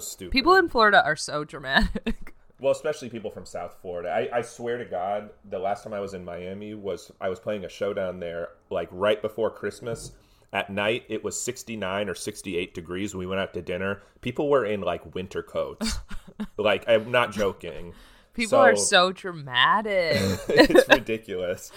stupid. People in Florida are so dramatic. Well, especially people from South Florida. I, I swear to God, the last time I was in Miami was I was playing a show down there, like right before Christmas. At night, it was 69 or 68 degrees. We went out to dinner. People were in like winter coats. like, I'm not joking. People are so dramatic. it's ridiculous.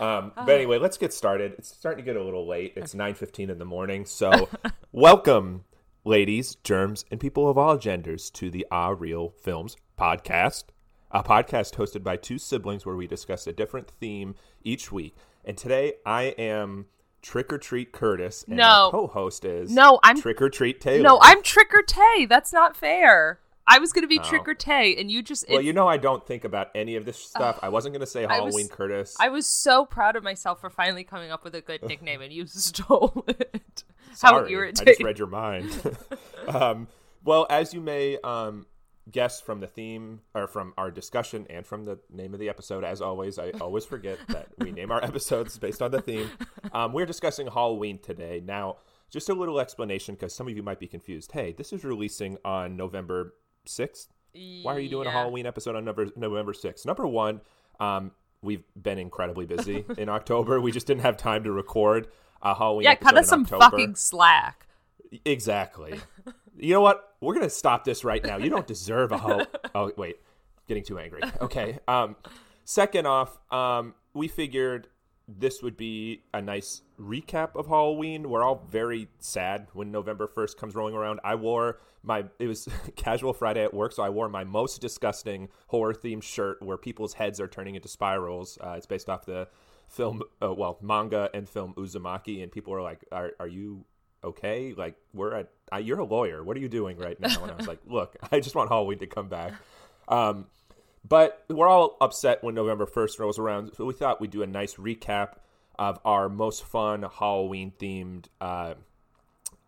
Um, but anyway, let's get started. It's starting to get a little late. It's 9:15 in the morning. So, welcome, ladies, germs, and people of all genders, to the Ah Real Films podcast, a podcast hosted by two siblings where we discuss a different theme each week. And today, I am Trick or Treat Curtis, and No. my co-host is No, I'm- Trick or Treat Taylor. no, I'm Trick or Tay. That's not fair. I was gonna be Trick or Tay, and you just. Well, it- you know I don't think about any of this stuff. I wasn't going to say I was- Halloween Curtis. I was so proud of myself for finally coming up with a good nickname, and you stole it. How Sorry, I just read your mind. um, well, as you may um, guess from the theme or from our discussion and from the name of the episode, as always, I always forget that we name our episodes based on the theme. Um, we're discussing Halloween today. Now, just a little explanation because some of you might be confused. Hey, this is releasing on November 6th. Why are you doing a Halloween episode on November, November 6th? Number one, um, we've been incredibly busy in October. We just didn't have time to record a Halloween Yeah, cut us some October. fucking slack. Exactly. you know what? We're gonna stop this right now. You don't deserve a ho. Oh wait, getting too angry. Okay. Um, second off, um, we figured this would be a nice recap of Halloween. We're all very sad when November first comes rolling around. I wore my it was casual Friday at work, so I wore my most disgusting horror themed shirt where people's heads are turning into spirals. Uh, it's based off the film, uh, well, manga and film Uzumaki, and people are like, "Are are you okay? Like, we're at, uh, you're a lawyer. What are you doing right now? And I was like, look, I just want Halloween to come back. Um, but we're all upset when November 1st rolls around. So we thought we'd do a nice recap of our most fun Halloween themed uh,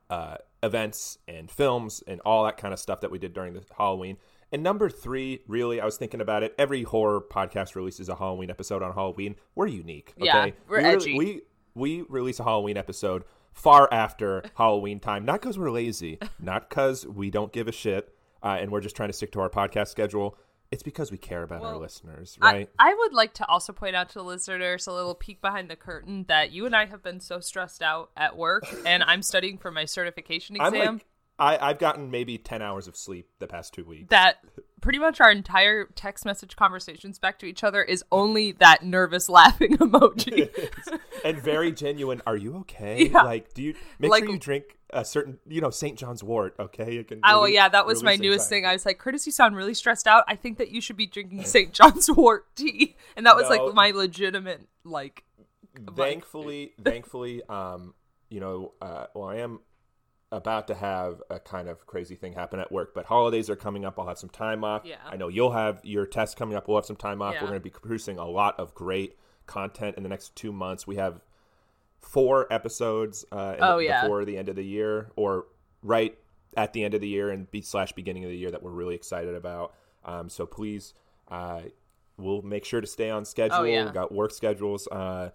uh, events and films and all that kind of stuff that we did during the Halloween. And number three, really, I was thinking about it. Every horror podcast releases a Halloween episode on Halloween. We're unique. Okay? Yeah, we're we edgy. we we release a Halloween episode far after Halloween time, not because we're lazy, not because we don't give a shit, uh, and we're just trying to stick to our podcast schedule. It's because we care about our listeners, right? I would like to also point out to the listeners a little peek behind the curtain that you and I have been so stressed out at work, and I'm studying for my certification exam. I, I've gotten maybe ten hours of sleep the past two weeks. that pretty much our entire text message conversations back to each other is only that nervous laughing emoji. and very genuine. Are you okay? Yeah. Like, do you make Like- sure you drink a certain, you know, St. John's Wort? Okay, it can. Oh yeah, that was my newest thing. I was like, Curtis, you sound really stressed out. I think that you should be drinking St. John's wort tea. And that was No. like my legitimate like thankfully thankfully um you know uh well i am about to have a kind of crazy thing happen at work but holidays are coming up i'll have some time off Yeah. i know you'll have your test coming up we'll have some time off Yeah. we're going to be producing a lot of great content in the next two months we have four episodes uh Oh, the- yeah. before the end of the year or right at the end of the year and be slash beginning of the year that we're really excited about um so please uh we'll make sure to stay on schedule Oh, yeah. We've got work schedules uh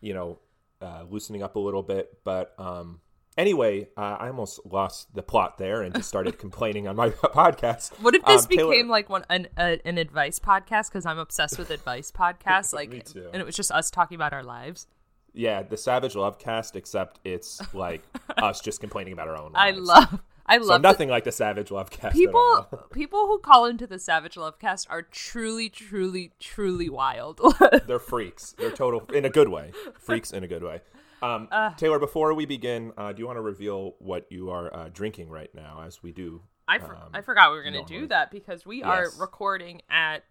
you know, uh, loosening up a little bit. But um, anyway, uh, I almost lost the plot there and just started complaining on my podcast. What if this Um, Taylor- became like one an a, an advice podcast? Because I'm obsessed with advice podcasts. Like, Me too. and it was just us talking about our lives. Yeah, the Savage Love cast, except it's like us just complaining about our own Lives. I love, I So love the- nothing like the Savage Love cast. people. People who call into the Savage Love Cast are truly, truly, truly wild. They're freaks. They're total in a good way. Freaks in a good way. Um, Uh. Taylor, before we begin, uh, do you want to reveal what you are uh, drinking right now, as we do? I, for- um, I forgot we were gonna do that because we are recording at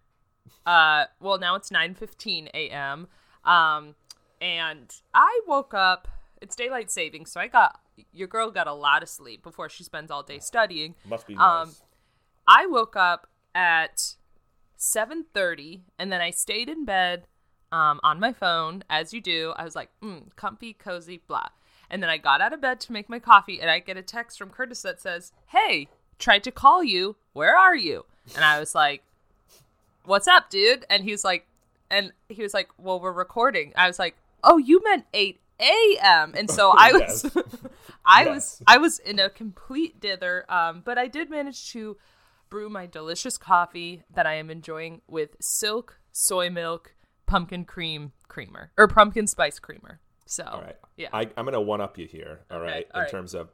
uh well now it's 9:15 a.m. um and I woke up it's daylight savings so I got your girl got a lot of sleep before she spends all day studying Must be Um, nice. I woke up at 7:30 and then I stayed in bed um, on my phone as you do. I was like, mm, comfy, cozy, blah. And then I got out of bed to make my coffee and I get a text from Curtis that says, "Hey, tried to call you. Where are you?" And I was like, "What's up, dude?" And he was like and he was like, "Well, we're recording." I was like, "Oh, you meant 8 a.m. And so I was Yes. I Yes. was I was in a complete dither. Um, but I did manage to brew my delicious coffee that I am enjoying with silk soy milk pumpkin cream creamer or pumpkin spice creamer. So All right. yeah. I, I'm going to one up you here. All Okay, right. all in right. terms of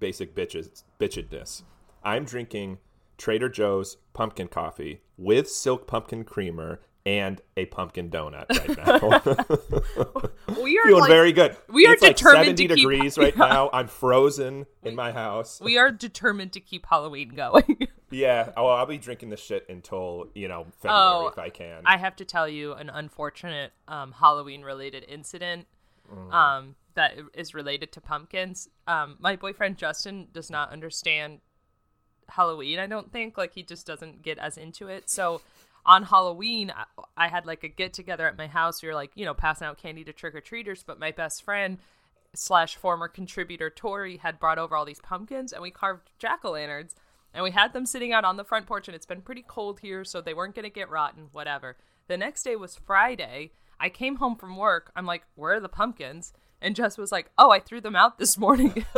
basic bitches, bitchedness. I'm drinking Trader Joe's pumpkin coffee with silk pumpkin creamer and a pumpkin donut right now. we are Feeling like, very good. we are it's like determined 70 to keep- degrees right Yeah. now. I'm frozen in my house. we are determined to keep Halloween going. Yeah. Oh, I'll be drinking this shit until, you know, February Oh, if I can. I have to tell you an unfortunate um, Halloween related incident Mm. um, that is related to pumpkins. Um, my boyfriend Justin does not understand Halloween, I don't think. Like, he just doesn't get as into it. So, on Halloween, I, I had like a get together at my house. We were like, you know, passing out candy to trick or treaters, but my best friend slash former contributor Tori had brought over all these pumpkins and we carved jack o' lanterns and we had them sitting out on the front porch and it's been pretty cold here so they weren't going to get rotten whatever. The next day was friday. I came home from work. I'm like where are the pumpkins and Jess was like, "Oh, I threw them out this morning.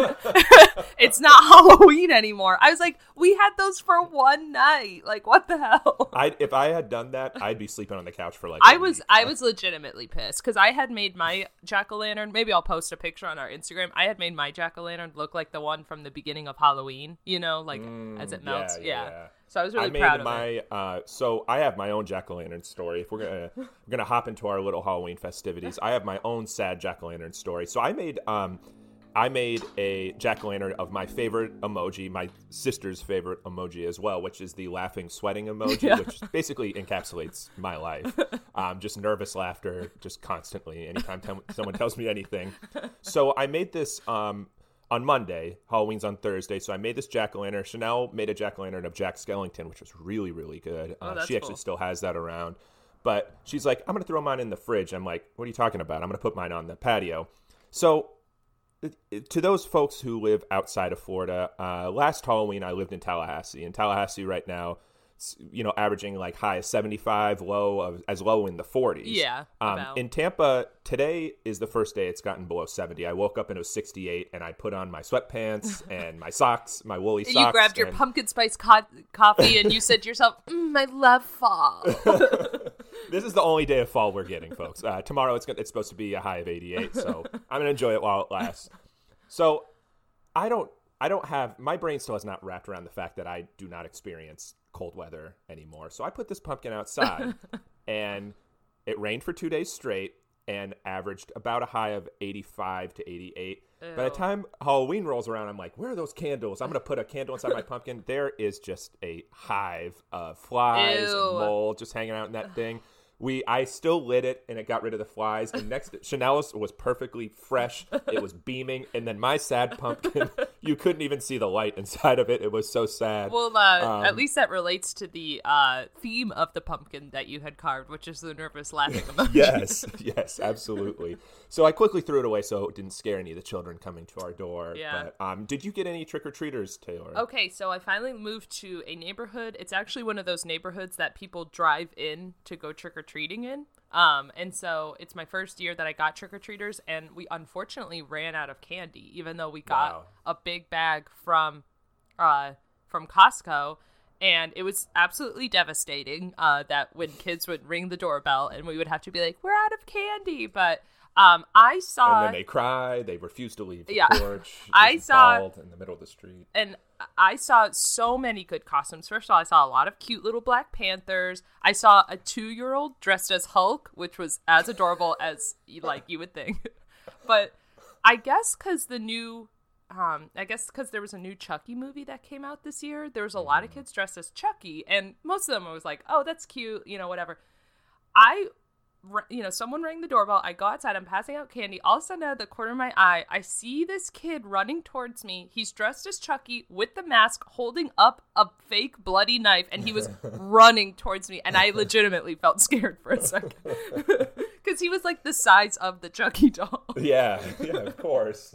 it's not Halloween anymore." I was like, "We had those for one night. Like, what the hell?" I if I had done that, I'd be sleeping on the couch for like. I a was week. I was legitimately pissed because I had made my jack o' lantern. Maybe I'll post a picture on our Instagram. I had made my jack o' lantern look like the one from the beginning of Halloween. You know, like as it Mm, melts. yeah, Yeah. yeah. So I was really I made proud of it. my uh, so I have my own jack o' lantern story. If we're gonna we're gonna hop into our little Halloween festivities, I have my own sad jack o' lantern story. So I made um I made a jack o' lantern of my favorite emoji, my sister's favorite emoji as well, which is the laughing sweating emoji, Yeah. which basically encapsulates my life. Um, just nervous laughter, just constantly. Anytime tem- someone tells me anything. So I made this. Um, on Monday. Halloween's on Thursday, so I made this jack o' lantern. Chanel made a jack o' lantern of Jack Skellington, which was really, really good. Uh, Oh, that's she actually cool. still has that around. But she's like, I'm going to throw mine in the fridge. I'm like, what are you talking about? I'm going to put mine on the patio. So, to those folks who live outside of Florida, uh, last Halloween I lived in Tallahassee. In Tallahassee right now, you know, averaging like high as 75, low of as low in the 40s. Yeah, Um, in Tampa, today is the first day it's gotten below 70. I woke up and it was 68, and I put on my sweatpants and my socks, my woolly socks. you grabbed your and- pumpkin spice co- coffee and you said to yourself, mm, "I love fall." This is the only day of fall we're getting, folks. Uh, tomorrow it's gonna, it's supposed to be a high of 88, so I'm gonna enjoy it while it lasts. So I don't I don't have my brain still has not wrapped around the fact that I do not experience cold weather anymore. So I put this pumpkin outside, and it rained for two days straight and averaged about a high of 85 to 88. By the time Halloween rolls around, I'm like, where are those candles? I'm going to put a candle inside my pumpkin. There is just a hive of flies Ew. and mold just hanging out in that thing. We, I still lit it and it got rid of the flies. And next, Chanel's was perfectly fresh. It was beaming. And then my sad pumpkin, you couldn't even see the light inside of it. It was so sad. well, uh, Um, at least that relates to the uh, theme of the pumpkin that you had carved, which is the nervous laughing emoji. yes, yes, absolutely. So I quickly threw it away so it didn't scare any of the children coming to our door. Yeah. But um, did you get any trick or treaters, Taylor? Okay, so I finally moved to a neighborhood. It's actually one of those neighborhoods that people drive in to go trick or treating in. Um, and so it's my first year that I got trick or treaters, and we unfortunately ran out of candy, even though we got Wow. a big bag from, uh, from Costco. And it was absolutely devastating uh, that when kids would ring the doorbell and we would have to be like, "We're out of candy," but um, I saw And then they cry. They refuse to leave the Yeah. porch. I saw- in the middle of the street. and I saw so many good costumes. First of all, I saw a lot of cute little Black Panthers. I saw a two-year-old dressed as Hulk, which was as adorable as like you would think. but I guess because the new, um, I guess because there was a new Chucky movie that came out this year, there was a lot of kids dressed as Chucky, and most of them I was like, "Oh, that's cute," you know, whatever. I you know, someone rang the doorbell. I go outside. I'm passing out candy. All of a sudden, out of the corner of my eye, I see this kid running towards me. He's dressed as Chucky with the mask, holding up a fake bloody knife, and he was running towards me. And I legitimately felt scared for a second because he was like the size of the Chucky doll. Yeah, yeah, of course.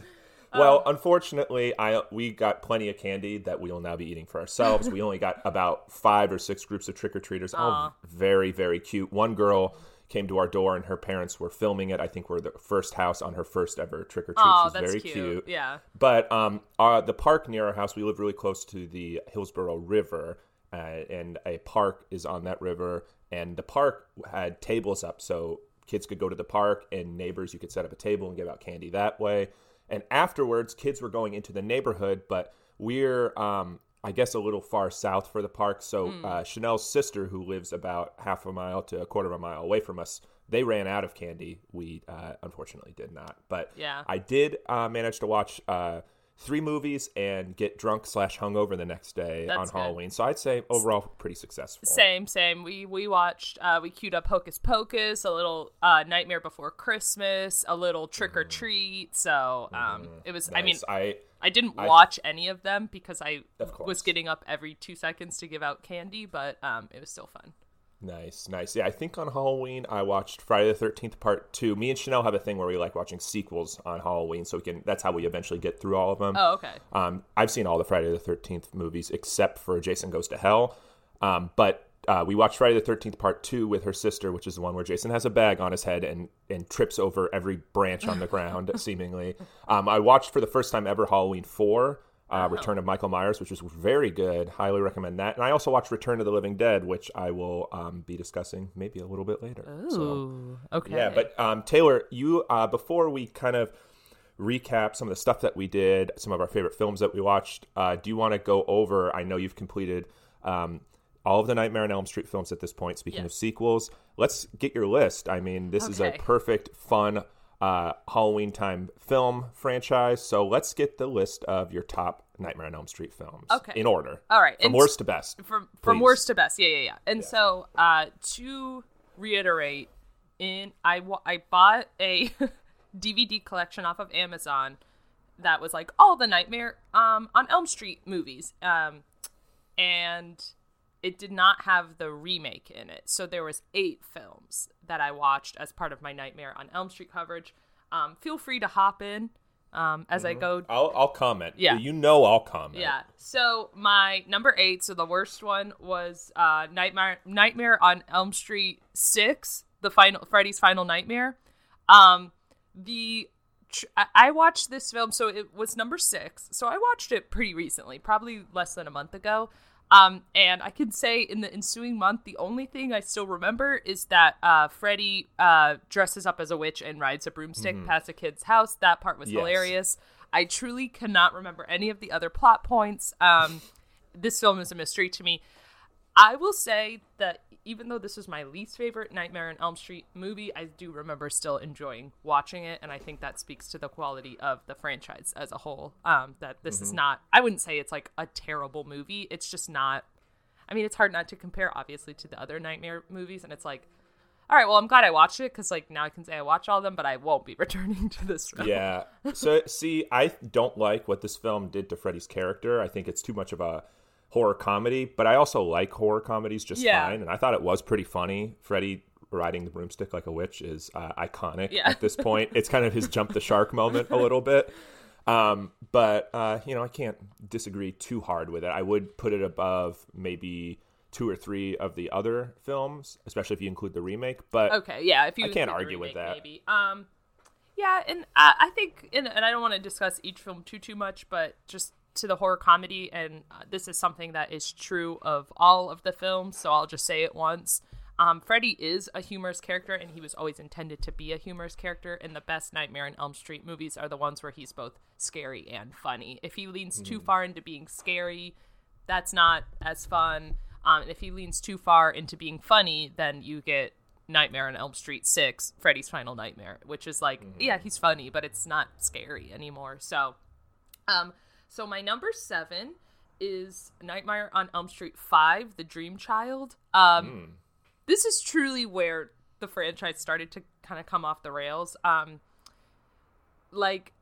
Um, Well, unfortunately, I we got plenty of candy that we will now be eating for ourselves. we only got about five or six groups of trick or treaters, all very very cute. One girl came to our door, and her parents were filming it. I think we're the first house on her first ever trick or treat. Oh, She's that's very cute. Yeah. But um, uh, the park near our house, we live really close to the Hillsborough River, uh, and a park is on that river. And the park had tables up, so kids could go to the park, and neighbors you could set up a table and give out candy that way. And afterwards, kids were going into the neighborhood, but we're um, I guess a little far south for the park. So uh, Chanel's sister, who lives about half a mile to a quarter of a mile away from us, they ran out of candy. We uh, unfortunately did not, but Yeah. I did uh, manage to watch uh, three movies and get drunk slash hungover the next day That's on good. Halloween. So I'd say overall pretty successful. Same, same. We we watched. Uh, we queued up Hocus Pocus, a little uh, Nightmare Before Christmas, a little Trick 'r Treat. So um, it was. I mean, I I didn't I- watch any of them because I was getting up every two seconds to give out candy, but um, it was still fun. Nice, nice. Yeah, I think on Halloween I watched Friday the Thirteenth Part Two. Me and Chanel have a thing where we like watching sequels on Halloween, so we can. That's how we eventually get through all of them. Oh, okay. Um, I've seen all the Friday the Thirteenth movies except for Jason Goes to Hell. Um, but uh, we watched Friday the Thirteenth Part Two with her sister, which is the one where Jason has a bag on his head and and trips over every branch on the ground, seemingly. Um, I watched for the first time ever Halloween Four. Uh, Return of Michael Myers, which was very good. Highly recommend that. And I also watched Return of the Living Dead, which I will um, be discussing maybe a little bit later. So- okay. yeah, but um, Taylor, you uh, before we kind of recap some of the stuff that we did, some of our favorite films that we watched, uh, do you want to go over? I know you've completed um, all of the Nightmare on Elm Street films at this point. Speaking of sequels, let's get your list. I mean, this is a perfect, fun uh, Halloween time film franchise. So let's get the list of your top Nightmare on Elm Street films Okay. in order. All right, from and- worst to best. from from worst to best. Yeah, yeah, yeah. And so uh, to reiterate, in I I bought a DVD collection off of Amazon that was like all the Nightmare um, on Elm Street movies, um, and it did not have the remake in it. So there was eight films that I watched as part of my Nightmare on Elm Street coverage. Um, feel free to hop in um, as I go I'll, I'll comment. Yeah. You know I'll comment. yeah. So my number eight, so the worst one was uh, Nightmare Nightmare on Elm Street six, the final Freddy's Final Nightmare. Um, the tr- I watched this film, so it was number six. So I watched it pretty recently, probably less than a month ago. Um, and I can say in the ensuing month, the only thing I still remember is that uh, Freddy uh, dresses up as a witch and rides a broomstick past a kid's house. That part was Yes. hilarious. I truly cannot remember any of the other plot points. Um, this film is a mystery to me. I will say that even though this is my least favorite Nightmare on Elm Street movie, I do remember still enjoying watching it, and I think that speaks to the quality of the franchise as a whole. Um, that this is not, I wouldn't say it's like a terrible movie. It's just not. I mean, it's hard not to compare, obviously, to the other Nightmare movies, and it's like, all right, well, I'm glad I watched it because like now I can say I watch all of them, but I won't be returning to this film. Yeah. So see, I don't like what this film did to Freddy's character. I think it's too much of a horror comedy, but I also like horror comedies just Yeah. fine, and I thought it was pretty funny. Freddy riding the broomstick like a witch is uh, iconic Yeah. at this point. It's kind of his jump the shark moment a little bit. Um, but uh, you know, I can't disagree too hard with it. I would put it above maybe two or three of the other films, especially if you include the remake. But Okay, yeah. If you I can't argue with that. maybe. Um, yeah, and uh, I think, and, and I don't want to discuss each film too too much, but just to the horror comedy, and uh, this is something that is true of all of the films, so I'll just say it once. Um, Freddy is a humorous character, and he was always intended to be a humorous character. And the best Nightmare on Elm Street movies are the ones where he's both scary and funny. If he leans too far into being scary, that's not as fun. Um, and if he leans too far into being funny, then you get Nightmare on Elm Street 6, Freddy's Final Nightmare, which is like, yeah, he's funny, but it's not scary anymore. So, um, so my number seven is Nightmare on Elm Street 5, The Dream Child. Um, This is truly where the franchise started to kind of come off the rails. Um, like,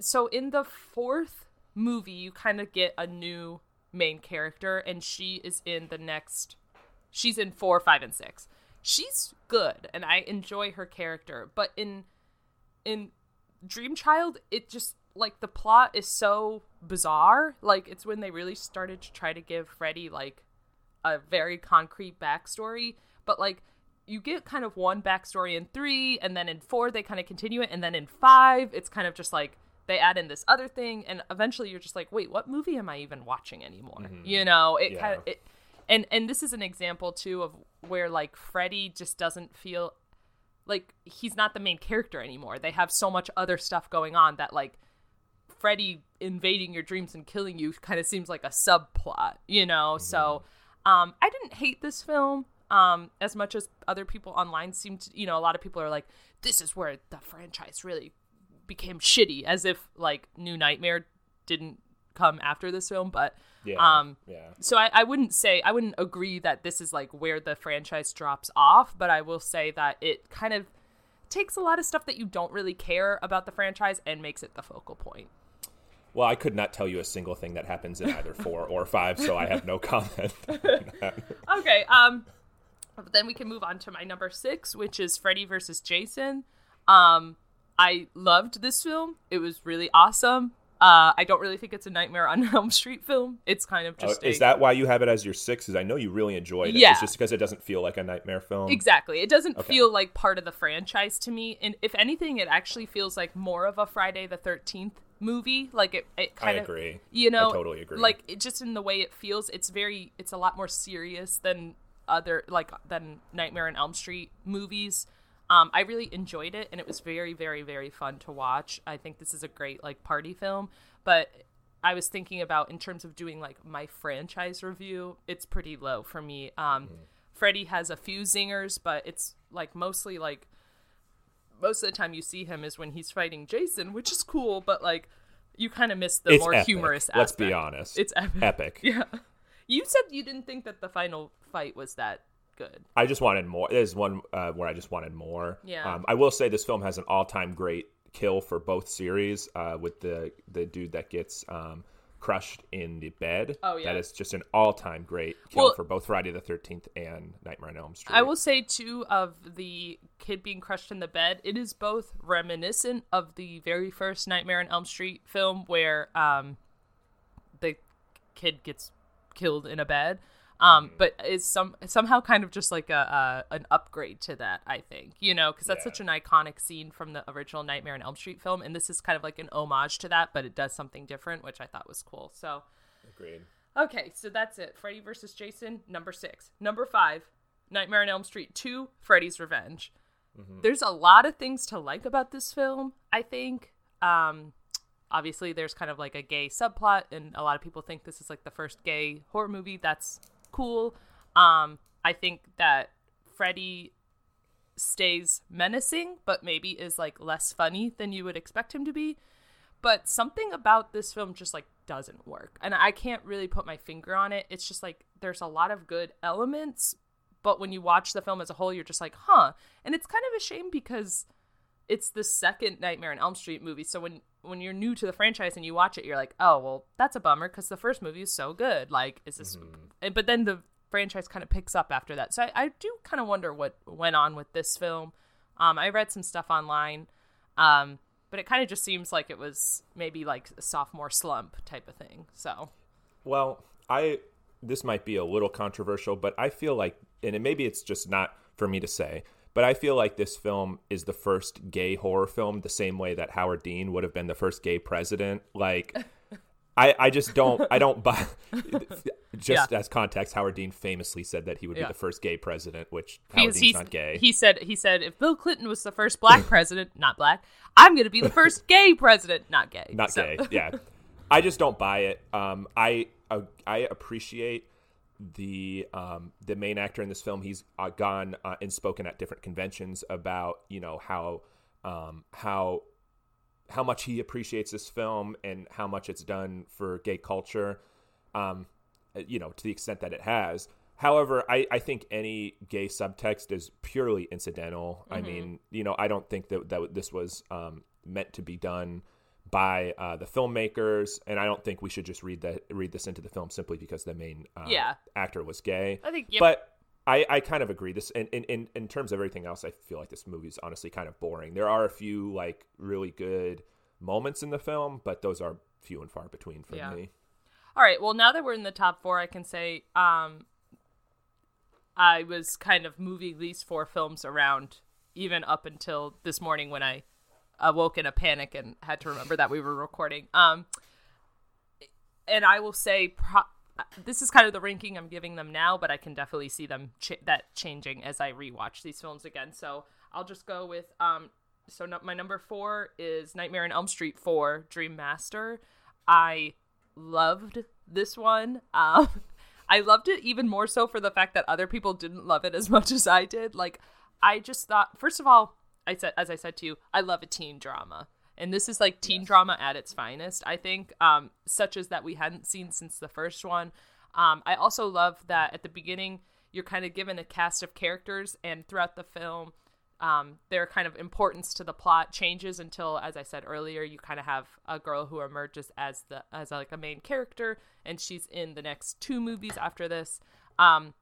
so in the fourth movie, you kind of get a new main character, and she is in the next. She's in four, five, and six. She's good, and I enjoy her character. But in in Dream Child, it just like the plot is so bizarre. Like it's when they really started to try to give Freddy like a very concrete backstory, but like you get kind of one backstory in three, and then in four they kind of continue it, and then in five it's kind of just like they add in this other thing, and eventually you're just like, wait, what movie am I even watching anymore? Mm-hmm. You know, it Yeah. kind of it, and and this is an example too of where like Freddy just doesn't feel like he's not the main character anymore. They have so much other stuff going on that like Freddy invading your dreams and killing you kind of seems like a subplot, you know? So um I didn't hate this film um as much as other people online seem to, you know, a lot of people are like this is where the franchise really became shitty as if like New Nightmare didn't come after this film, but Yeah. um yeah. so I, I wouldn't say I wouldn't agree that this is like where the franchise drops off, but I will say that it kind of takes a lot of stuff that you don't really care about the franchise and makes it the focal point. Well, I could not tell you a single thing that happens in either four or five, so I have no comment. Okay, um but then we can move on to my number 6, which is Freddy versus Jason. Um I loved this film. It was really awesome. Uh, I don't really think it's a Nightmare on Elm Street film. It's kind of Oh, just is a- that why you have it as your six? Because I know you really enjoyed it. Yeah. It's just because it doesn't feel like a nightmare film. Exactly. It doesn't Okay. feel like part of the franchise to me. And if anything, it actually feels like more of a Friday the 13th movie. Like it, it I of, agree. you know, I totally agree. Like it just in the way it feels, it's very, it's a lot more serious than other, like, than Nightmare on Elm Street movies. Um, I really enjoyed it and it was very, very, very fun to watch. I think this is a great, like, party film. But I was thinking about in terms of doing like my franchise review, it's pretty low for me. Um, Freddy has a few zingers, but it's like mostly like most of the time you see him is when he's fighting Jason, which is cool, but like you kind of miss the It's more epic. humorous aspect. Let's be honest. It's epic. epic. Yeah. You said you didn't think that the final fight was that good. I just wanted more. There's one uh, where I just wanted more. Yeah. Um, I will say this film has an all-time great kill for both series uh, with the the dude that gets um, crushed in the bed. Oh, yeah. That is just an all-time great kill Well- for both Friday the Thirteenth and Nightmare on Elm Street. I will say too of the kid being crushed in the bed, it is both reminiscent of the very first Nightmare on Elm Street film where um the kid gets killed in a bed. Um, Mm-hmm. but is some somehow kind of just like a, a an upgrade to that, I think, you know, because that's Yeah. such an iconic scene from the original Nightmare on Elm Street film, and this is kind of like an homage to that, but it does something different, which I thought was cool. So, Agreed. Okay, so that's it. Freddy versus Jason, number six. Number five, Nightmare on Elm Street 2, Freddy's Revenge. There's a lot of things to like about this film, I think. Um, obviously, there's kind of like a gay subplot, and a lot of people think this is like the first gay horror movie. That's cool. Um, I think that Freddy stays menacing, but maybe is like less funny than you would expect him to be. But something about this film just like doesn't work. And i can't really put my finger on it. It's just like there's a lot of good elements but when you watch the film as a whole you're just like huh. And it's kind of a shame because it's the second nightmare on elm street movie. So when when you're new to the franchise and you watch it you're like oh well that's a bummer because the first movie is so good. Like is this and- but then the franchise kind of picks up after that. So i, I do kind of wonder what went on with this film. Um, i read some stuff online um, but it kind of just seems like it was maybe like a sophomore slump type of thing. So. Well, I this might be a little controversial, but I feel like, and it, maybe it's just not for me to say, but I feel like this film is the first gay horror film, the same way that Howard Dean would have been the first gay president. Like, I, I just don't, I don't buy. Just Yeah. as context, Howard Dean famously said that he would Yeah. be the first gay president, which Howard He's- Dean's not gay. he said he said if Bill Clinton was the first black president, not black, I'm gonna be the first gay president, not gay. not So- gay. Yeah, I just don't buy it. Um, I uh, I appreciate the um, the main actor in this film. He's uh, gone uh, and spoken at different conventions about you know how um, how how much he appreciates this film and how much it's done for gay culture. Um, you know, to the extent that it has. However, I, I think any gay subtext is purely incidental. I mean, you know, I don't think that, that this was um, meant to be done by uh, the filmmakers, and I don't think we should just read that read this into the film simply because the main uh, Yeah. actor was gay. I think- yep. but I, I kind of agree. This in, in, in, terms of everything else, I feel like this movie is honestly kind of boring. There are a few like really good moments in the film, but those are few and far between for Yeah. me. All right. Well, now that we're in the top four, I can say um, I was kind of moving these four films around even up until this morning when I awoke in a panic and had to remember that we were recording. Um, and I will say, pro- this is kind of the ranking I'm giving them now, but I can definitely see them ch- that changing as I rewatch these films again. So I'll just go with um. So no- my number four is Nightmare on Elm Street four, Dream Master. I loved this one. Um, I loved it even more so for the fact that other people didn't love it as much as I did. Like, I just thought, first of all, I said, as I said to you, I love a teen drama. And this is like teen yes. drama at its finest, I think, um, such as that we hadn't seen since the first one. Um, I also love that at the beginning, you're kind of given a cast of characters, and throughout the film, um, their kind of importance to the plot changes until, as I said earlier, you kind of have a girl who emerges as the as like a main character, and she's in the next two movies after this. Um,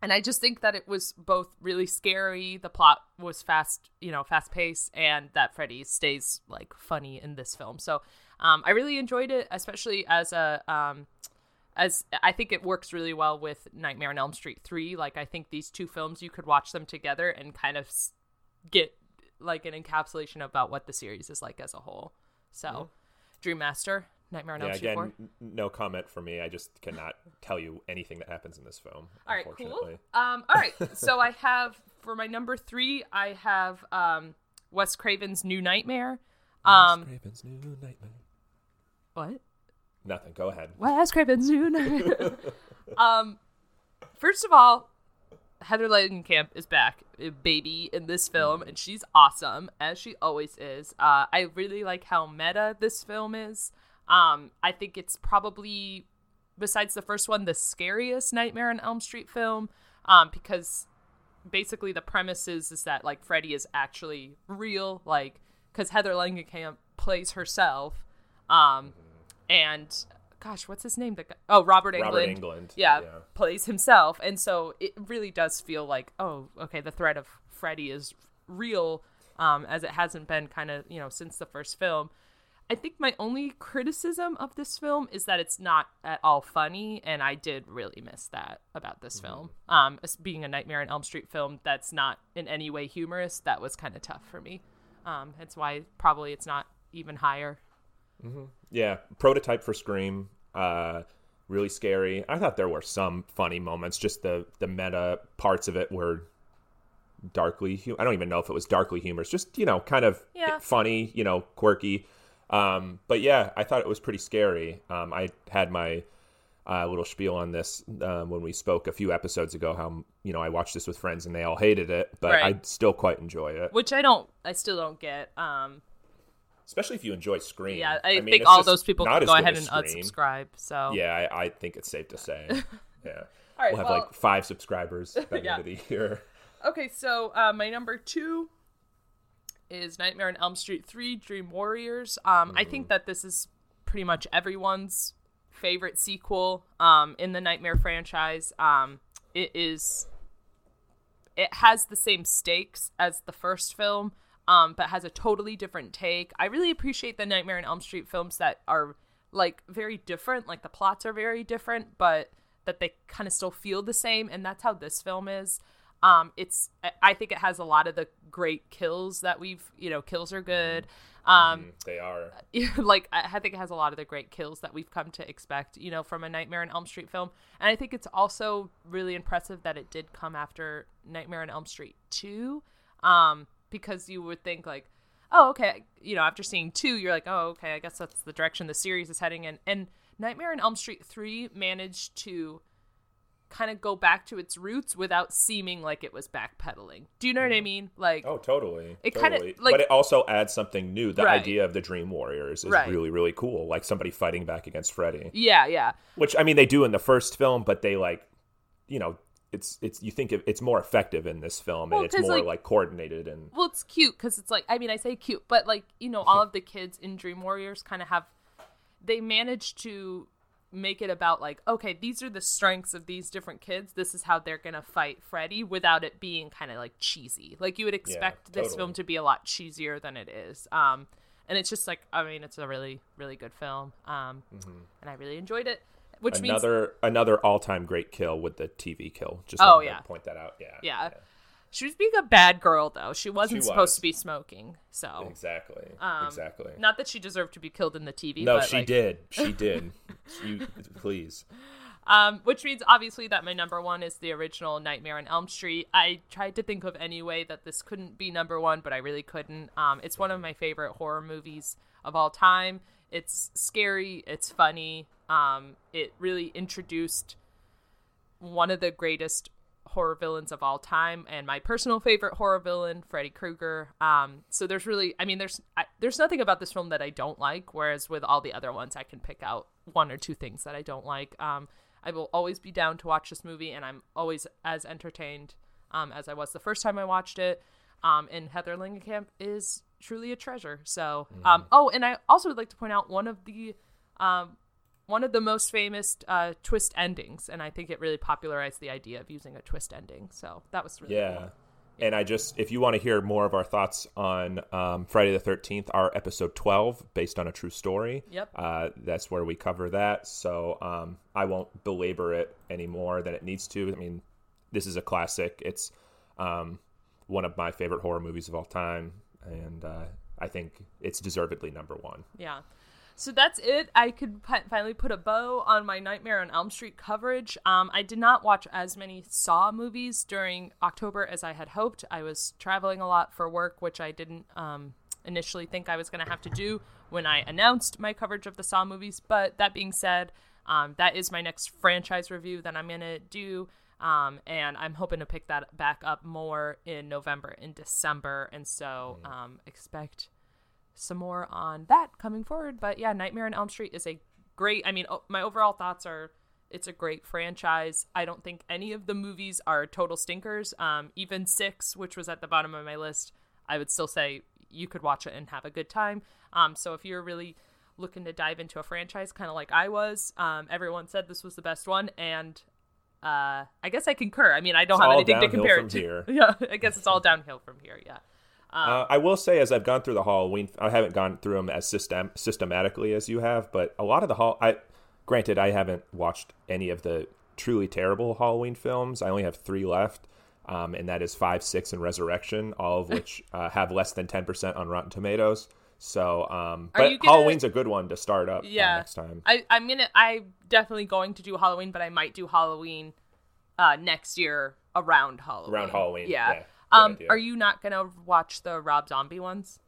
and I just think that it was both really scary. The plot was fast, you know, fast paced, and that Freddy stays like funny in this film. So um, I really enjoyed it, especially as a um, as I think it works really well with Nightmare on Elm Street three. Like I think these two films you could watch them together and kind of get like an encapsulation about what the series is like as a whole. So, mm-hmm. Dream Master, Nightmare on Elm Street again, 4. no comment for me. I just cannot tell you anything that happens in this film. All right, cool. Um, all right, so I have for my number three, I have um, Wes Craven's New Nightmare. Um, Wes Craven's New Nightmare. What? Nothing. Go ahead. Wes Craven's New Nightmare. um, first of all, Heather Langenkamp is back, baby, in this film, and she's awesome as she always is. Uh, I really like how meta this film is. Um, I think it's probably, besides the first one, the scariest Nightmare on Elm Street film, um, because basically the premise is is that like Freddy is actually real, like because Heather Langenkamp plays herself, um, and gosh, what's his name? The guy, oh, Robert England, Robert Englund. Yeah, yeah, plays himself, and so it really does feel like, oh, okay, the threat of Freddy is real, um, as it hasn't been kind of you know since the first film. I think my only criticism of this film is that it's not at all funny, and I did really miss that about this mm-hmm. film. Um, being a Nightmare on Elm Street film that's not in any way humorous, that was kind of tough for me. Um, that's why probably it's not even higher Mm-hmm. Yeah, prototype for Scream. Uh, really scary. I thought there were some funny moments. Just the the meta parts of it were darkly. Hum- I don't even know if it was darkly humorous. Just you know, kind of yeah. funny. You know, quirky. Um, but yeah, I thought it was pretty scary. Um, I had my uh, little spiel on this uh, when we spoke a few episodes ago. How you know I watched this with friends and they all hated it, but right. I still quite enjoy it. Which I don't. I still don't get. Um, especially if you enjoy Scream. Yeah, I, I mean, think all those people can go ahead and unsubscribe. So yeah, I, I, think it's safe to say. Yeah, all right, we'll have well, like five subscribers by the yeah. end of the year. Okay, so uh, my number two is Nightmare on Elm Street Three: Dream Warriors. Um, mm. I think mm. that this is pretty much everyone's favorite sequel um, in the Nightmare franchise. Um, it is. It has the same stakes as the first film um, but has a totally different take. I really appreciate the Nightmare on Elm Street films that are like very different, like the plots are very different, but that they kind of still feel the same, and that's how this film is. Um, it's I think it has a lot of the great kills that we've you know kills are good. Um, mm, they are like I think it has a lot of the great kills that we've come to expect, you know, from a Nightmare on Elm Street film. And I think it's also really impressive that it did come after Nightmare on Elm Street two. Um, because you would think like oh okay you know after seeing two you're like oh okay i guess that's the direction the series is heading in and nightmare on elm street 3 managed to kind of go back to its roots without seeming like it was backpedaling do you know what i mm-hmm. mean like oh totally it totally. kind of like but it also adds something new the right. idea of the dream warriors is right. really really cool like somebody fighting back against freddy yeah yeah which i mean they do in the first film but they like you know it's it's you think it's more effective in this film well, and it's more like, like, coordinated and well it's cute because it's like i mean i say cute but like you know all of the kids in dream warriors kind of have they manage to make it about like okay these are the strengths of these different kids this is how they're gonna fight freddy without it being kind of like cheesy like you would expect yeah, this film to be a lot cheesier than it is um and it's just like i mean it's a really really good film um mm-hmm. and i really enjoyed it which means another another all time great kill with the TV kill. Just Oh, yeah. point that out. Yeah, yeah. She was being a bad girl though. She wasn't She supposed was. to be smoking. So exactly, um, exactly. Not that she deserved to be killed in the TV. no, she like, did. She did. you please. Um, which means obviously that my number one is the original Nightmare on Elm Street. I tried to think of any way that this couldn't be number one, but I really couldn't. Um, it's one of my favorite horror movies of all time. It's scary. It's funny. Um, it really introduced one of the greatest horror villains of all time and my personal favorite horror villain freddy krueger. Um, so there's really i mean there's I, there's nothing about this film that i don't like whereas with all the other ones i can pick out one or two things that i don't like. Um, i will always be down to watch this movie and i'm always as entertained um, as i was the first time i watched it. Um, and heather langenkamp is truly a treasure. So um, oh and i also would like to point out one of the um, one of the most famous uh, twist endings, and I think it really popularized the idea of using a twist ending. So that was really Yeah. cool. And I just, if you want to hear more of our thoughts on um, Friday the 13th, our episode 12, based on a true story. Yep. Uh, that's where we cover that. So um, I won't belabor it any more than it needs to. I mean, this is a classic. It's um, one of my favorite horror movies of all time. And uh, I think it's deservedly number one. Yeah. So that's it. I could pi- finally put a bow on my Nightmare on Elm Street coverage. Um, I did not watch as many Saw movies during October as I had hoped. I was traveling a lot for work, which I didn't um, initially think I was going to have to do when I announced my coverage of the Saw movies. But that being said, um, that is my next franchise review that I'm going to do. Um, and I'm hoping to pick that back up more in November and December. And so um, expect some more on that coming forward. But yeah, Nightmare on Elm Street is a great. I mean, my overall thoughts are it's a great franchise. I don't think any of the movies are total stinkers. Um, even six, which was at the bottom of my list, I would still say you could watch it and have a good time. Um, so if you're really looking to dive into a franchise, kind of like I was, um, everyone said this was the best one, and uh, I guess I concur. I mean, I don't It's have anything to compare it to. here. Yeah, I guess it's all downhill from here. Yeah. Uh, I will say, as I've gone through the Halloween, I haven't gone through them as system systematically as you have, but a lot of the Hall. I granted, I haven't watched any of the truly terrible Halloween films. I only have three left, um, and that is five, six, and Resurrection, all of which uh, have less than ten percent on Rotten Tomatoes. So, um, but gonna- Halloween's a good one to start up. uh, next time. I, I'm gonna. I'm definitely going to do Halloween, but I might do Halloween uh, next year around Halloween. Around Halloween, Yeah. yeah. Um, are you not gonna watch the Rob Zombie ones?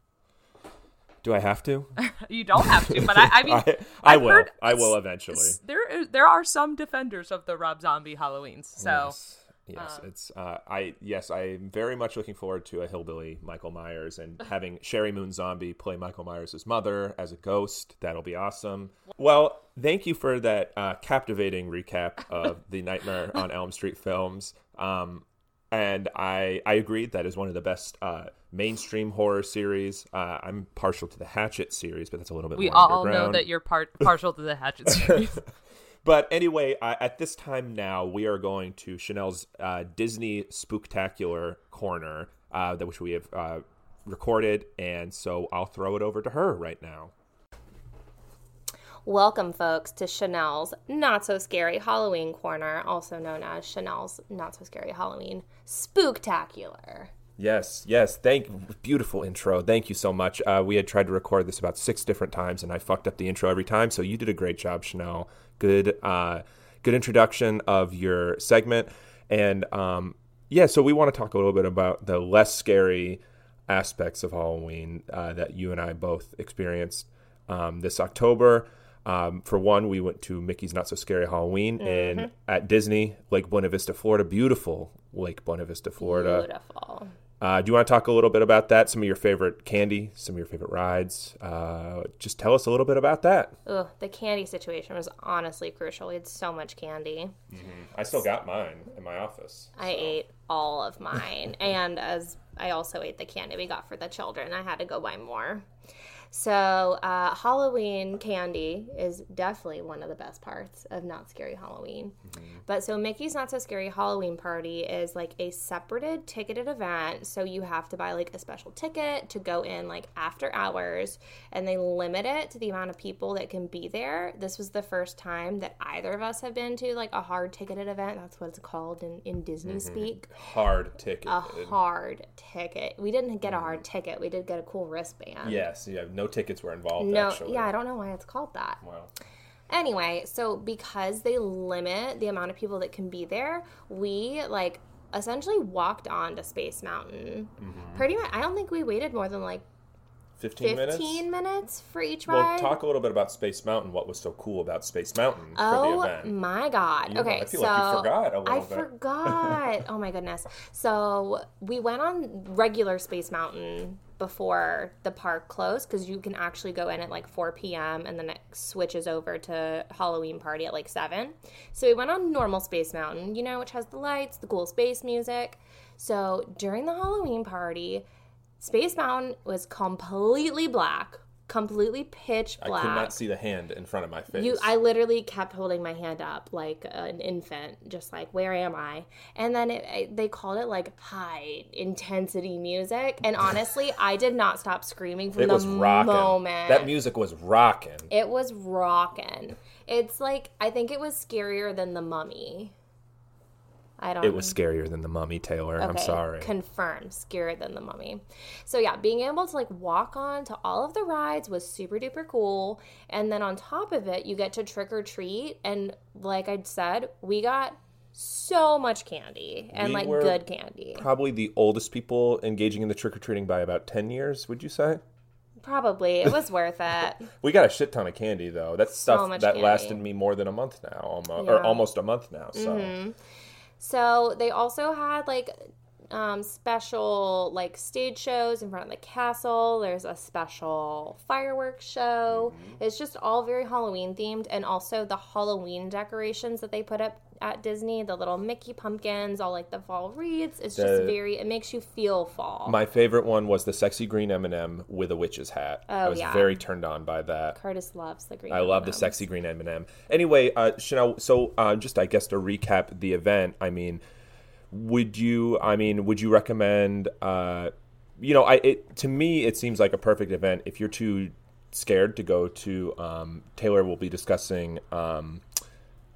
Do I have to? You don't have to, but I, I mean, I, I will. I will eventually. s- There, there are some defenders of the Rob Zombie Halloweens. So Yes, yes, it's uh, I yes, I'm very much looking forward to a hillbilly Michael Myers and having Sheri Moon Zombie play Michael Myers' mother as a ghost. That'll be awesome. Well, thank you for that uh, captivating recap of the Nightmare on Elm Street films. Um, and I I agree that is one of the best uh, mainstream horror series. Uh, I'm partial to the Hatchet series, but that's a little bit we all know that you're part partial to the Hatchet series. But anyway, uh, at this time now, we are going to Chanel's uh, Disney Spooktacular corner, uh, that which we have uh, recorded, and so I'll throw it over to her right now. Welcome, folks, to Chanel's Not So Scary Halloween Corner, also known as Chanel's Not So Scary Halloween Spooktacular. Yes, yes. Thank beautiful intro. Thank you so much. Uh, we had tried to record this about six different times, and I fucked up the intro every time. So you did a great job, Chanel. Good, uh, good introduction of your segment, and um, yeah. So we want to talk a little bit about the less scary aspects of Halloween uh, that you and I both experienced um, this October. Um, for one, we went to Mickey's Not So Scary Halloween in at Disney Lake Buena Vista, Florida. Beautiful Lake Buena Vista, Florida. Beautiful. Uh, do you want to talk a little bit about that? Some of your favorite candy, some of your favorite rides. Uh, just tell us a little bit about that. Ugh, the candy situation was honestly crucial. We had so much candy. I still got mine in my office. I ate all of mine. and as I also ate the candy we got for the children, I had to go buy more. So, uh, Halloween candy is definitely one of the best parts of Not Scary Halloween. But so, Mickey's Not So Scary Halloween Party is like a separated ticketed event. So, you have to buy like a special ticket to go in like after hours, and they limit it to the amount of people that can be there. This was the first time that either of us have been to like a hard ticketed event. That's what it's called in, in Disney speak Hard ticket. a hard ticket. We didn't get a hard ticket. We did get a cool wristband. Yes, yeah. No tickets were involved. No, actually. yeah, I don't know why it's called that. Wow. Anyway, so because they limit the amount of people that can be there, we like essentially walked on to Space Mountain. Mm-hmm. Pretty much, I don't think we waited more than like 15, 15 minutes. minutes? for each Well, ride. talk a little bit about Space Mountain. What was so cool about Space Mountain for the Oh event? my god. You know, okay, I feel so like you forgot a little I bit. forgot. oh my goodness. So we went on regular Space Mountain before the park closed because you can actually go in at like 4 p.m. and then it switches over to Halloween party at like 7. So we went on normal Space Mountain, you know, which has the lights, the cool space music. So during the Halloween party, Space Mountain was completely black, completely pitch black. I could not see the hand in front of my face. You, I literally kept holding my hand up like an infant, just like, where am I? And then it, it- they called it like high intensity music. And honestly, I did not stop screaming from it the was rocking. moment. That music was rocking. it was rocking. It's like, I think it was scarier than the mummy. I don't It was scarier than the Mummy, Taylor. I'm sorry. Confirmed, scarier than the mummy. So yeah, being able to like walk on to all of the rides was super duper cool. And then on top of it, you get to trick or treat. And like I said, we got so much candy and We like good candy. Probably the oldest people engaging in the trick or treating by about 10 years, would you say? Probably it was worth it. We got a shit ton of candy though. That's stuff much that candy. lasted me more than a month now, almost Yeah. Mm-hmm. or almost a month now. So So they also had like um, special like stage shows in front of the castle. There's a special fireworks show. Mm-hmm. It's just all very Halloween themed, and also the Halloween decorations that they put up at Disney, the little Mickey pumpkins, all like the fall wreaths. It's just very. It makes you feel fall. my favorite one was the sexy green M&M with a witch's hat. I Oh, was yeah. very turned on by that. Curtis loves the green. I love the M&Ms. sexy green M&M. Anyway, uh, Chanel. So, uh, just I guess to recap the event. I mean, would you? I mean, would you recommend? Uh, you know, I it to me it seems like a perfect event. If you're too scared to go to, um, Taylor will be discussing. Um,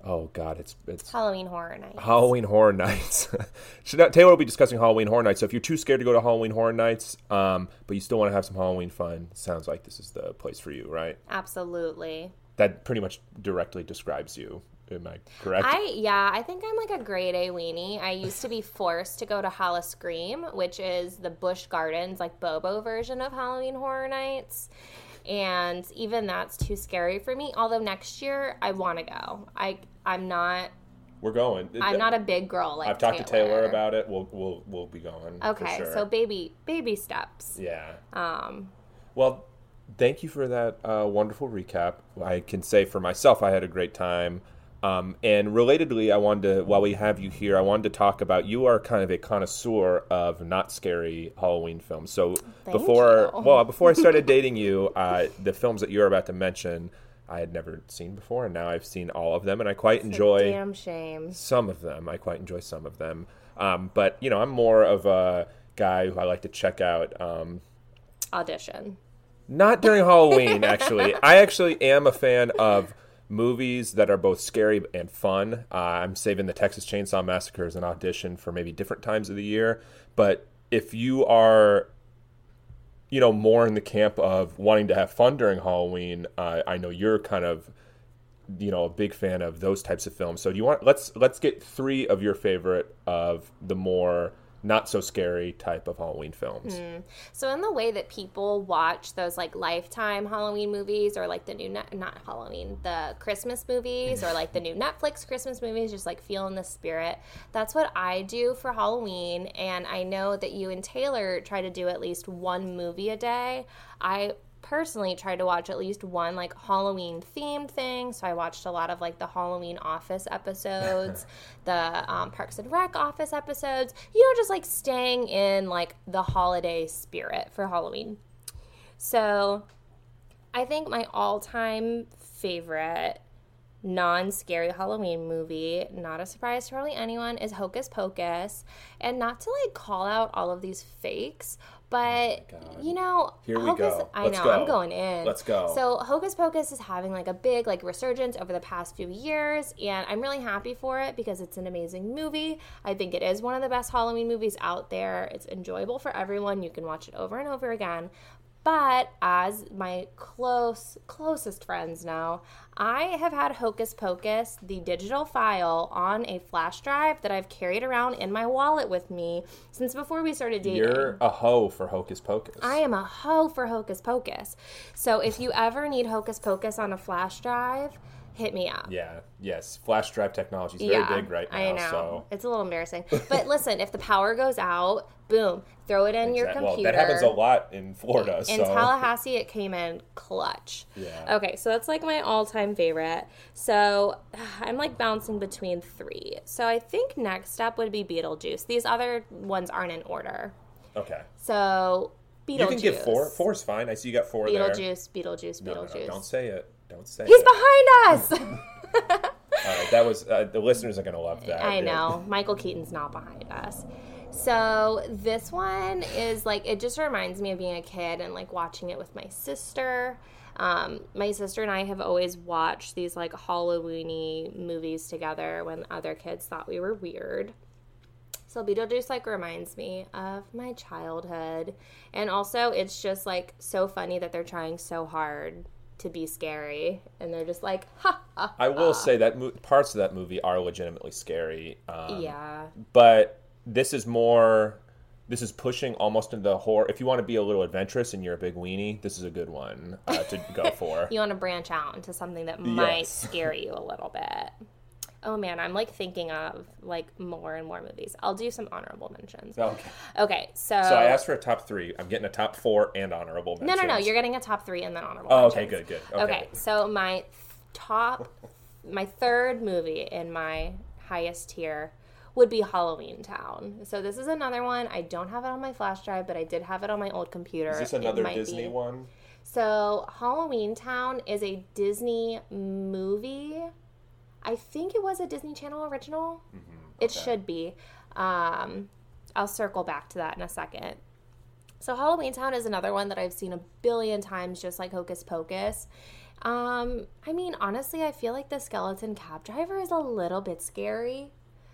oh God, it's it's Halloween Horror Nights. Halloween Horror Nights. Taylor will be discussing Halloween Horror Nights. So if you're too scared to go to Halloween Horror Nights, um, but you still want to have some Halloween fun, sounds like this is the place for you, right? Absolutely. That pretty much directly describes you. Am I correct? I yeah, I think I'm like a grade A weenie. I used to be forced to go to Howl-O-Scream, which is the Busch Gardens like Bobo version of Halloween Horror Nights. And even that's too scary for me. Although next year I want to go. I I'm not We're going. I'm not a big girl like I've talked to Taylor about it. We'll we'll we'll be going. for Okay, sure. so baby baby steps. yeah. Um Well, thank you for that uh, wonderful recap. I can say for myself, I had a great time. Um, and relatedly, I wanted to, while we have you here, I wanted to talk about you are kind of a connoisseur of not scary Halloween films. So Thank before, you. well, before I started dating you, uh, the films that you're about to mention, I had never seen before, and now I've seen all of them, and I quite enjoy damn shame. some of them. I quite enjoy some of them. Um, but you know, I'm more of a guy who I like to check out. Um, Audition. not during Halloween, actually. I actually am a fan of movies that are both scary and fun. Uh, I'm saving the Texas Chainsaw Massacre as an audition for maybe different times of the year. But if you are, you know, more in the camp of wanting to have fun during Halloween, uh, I know you're kind of, you know, a big fan of those types of films. So do you want let's let's get three of your favorite of the more not so scary type of Halloween films. Hmm. So in the way that people watch those like Lifetime Halloween movies or like the new net not Halloween, the Christmas movies or like the new Netflix Christmas movies, just like feeling the spirit. That's what I do for Halloween, and I know that you and Taylor try to do at least one movie a day. I personally tried to watch at least one like Halloween themed thing. So I watched a lot of like the Halloween Office episodes, the um, Parks and Rec Office episodes. You know, just like staying in like the holiday spirit for Halloween. So I think my all time favorite non scary Halloween movie, not a surprise to really anyone, is Hocus Pocus. And not to like call out all of these fakes, but oh you know, Here we Hocus, go. I Let's know, go. I'm going in. Let's go. So Hocus Pocus is having like a big like resurgence over the past few years, and I'm really happy for it because it's an amazing movie. I think it is one of the best Halloween movies out there. It's enjoyable for everyone. You can watch it over and over again. But as my close closest friends know, I have had Hocus Pocus, the digital file, on a flash drive that I've carried around in my wallet with me since before we started dating. You're a hoe for Hocus Pocus. I am a hoe for Hocus Pocus. So if you ever need Hocus Pocus on a flash drive, hit me up. yeah, yes. Flash drive technology is very big right now. I know. So It's a little embarrassing. But listen, if the power goes out, boom, throw it in your computer. Well, that happens a lot in Florida. In so Tallahassee, it came in clutch. Yeah. Okay, so that's like my all time favorite. So I'm like bouncing between three. So I think next up would be Beetlejuice. These other ones aren't in order. okay. So Beetlejuice. You can give four. Four's fine. I see you got four there. Beetlejuice, Beetlejuice, No, no, no, Beetlejuice. don't say it. Don't say He's behind us. All right, that was uh, the listeners are gonna love that. I Yeah. know. Michael Keaton's not behind us. So this one is like it just reminds me of being a kid and like watching it with my sister. Um, my sister and I have always watched these like Halloweeny movies together when other kids thought we were weird. So Beetlejuice like reminds me of my childhood, and also it's just like so funny that they're trying so hard to be scary, and they're just like, ha, ha. I will say that mo- parts of that movie are legitimately scary. Um, yeah. but this is more this is pushing almost into the horror if you want to be a little adventurous and you're a big weenie this is a good one uh, to go for you want to branch out into something that might Yes. scare you a little bit. Oh man, I'm like thinking of like more and more movies. I'll do some honorable mentions. Oh, okay Okay, so, so i asked for a top three i'm getting a top four and honorable no, mentions. no, no. You're getting a top three and then honorable. oh okay mentions. good good Okay. okay, so my top, my third movie in my highest tier would be Halloween Town. So this is another one. I don't have it on my flash drive, but I did have it on my old computer. is this another disney be- one So, Halloween Town is a Disney movie. I think it was a Disney Channel original. It okay. should be. Um, I'll circle back to that in a second. So, Halloween Town is another one that I've seen a billion times, just like Hocus Pocus. Um, I mean, honestly, I feel like the skeleton cab driver is a little bit scary,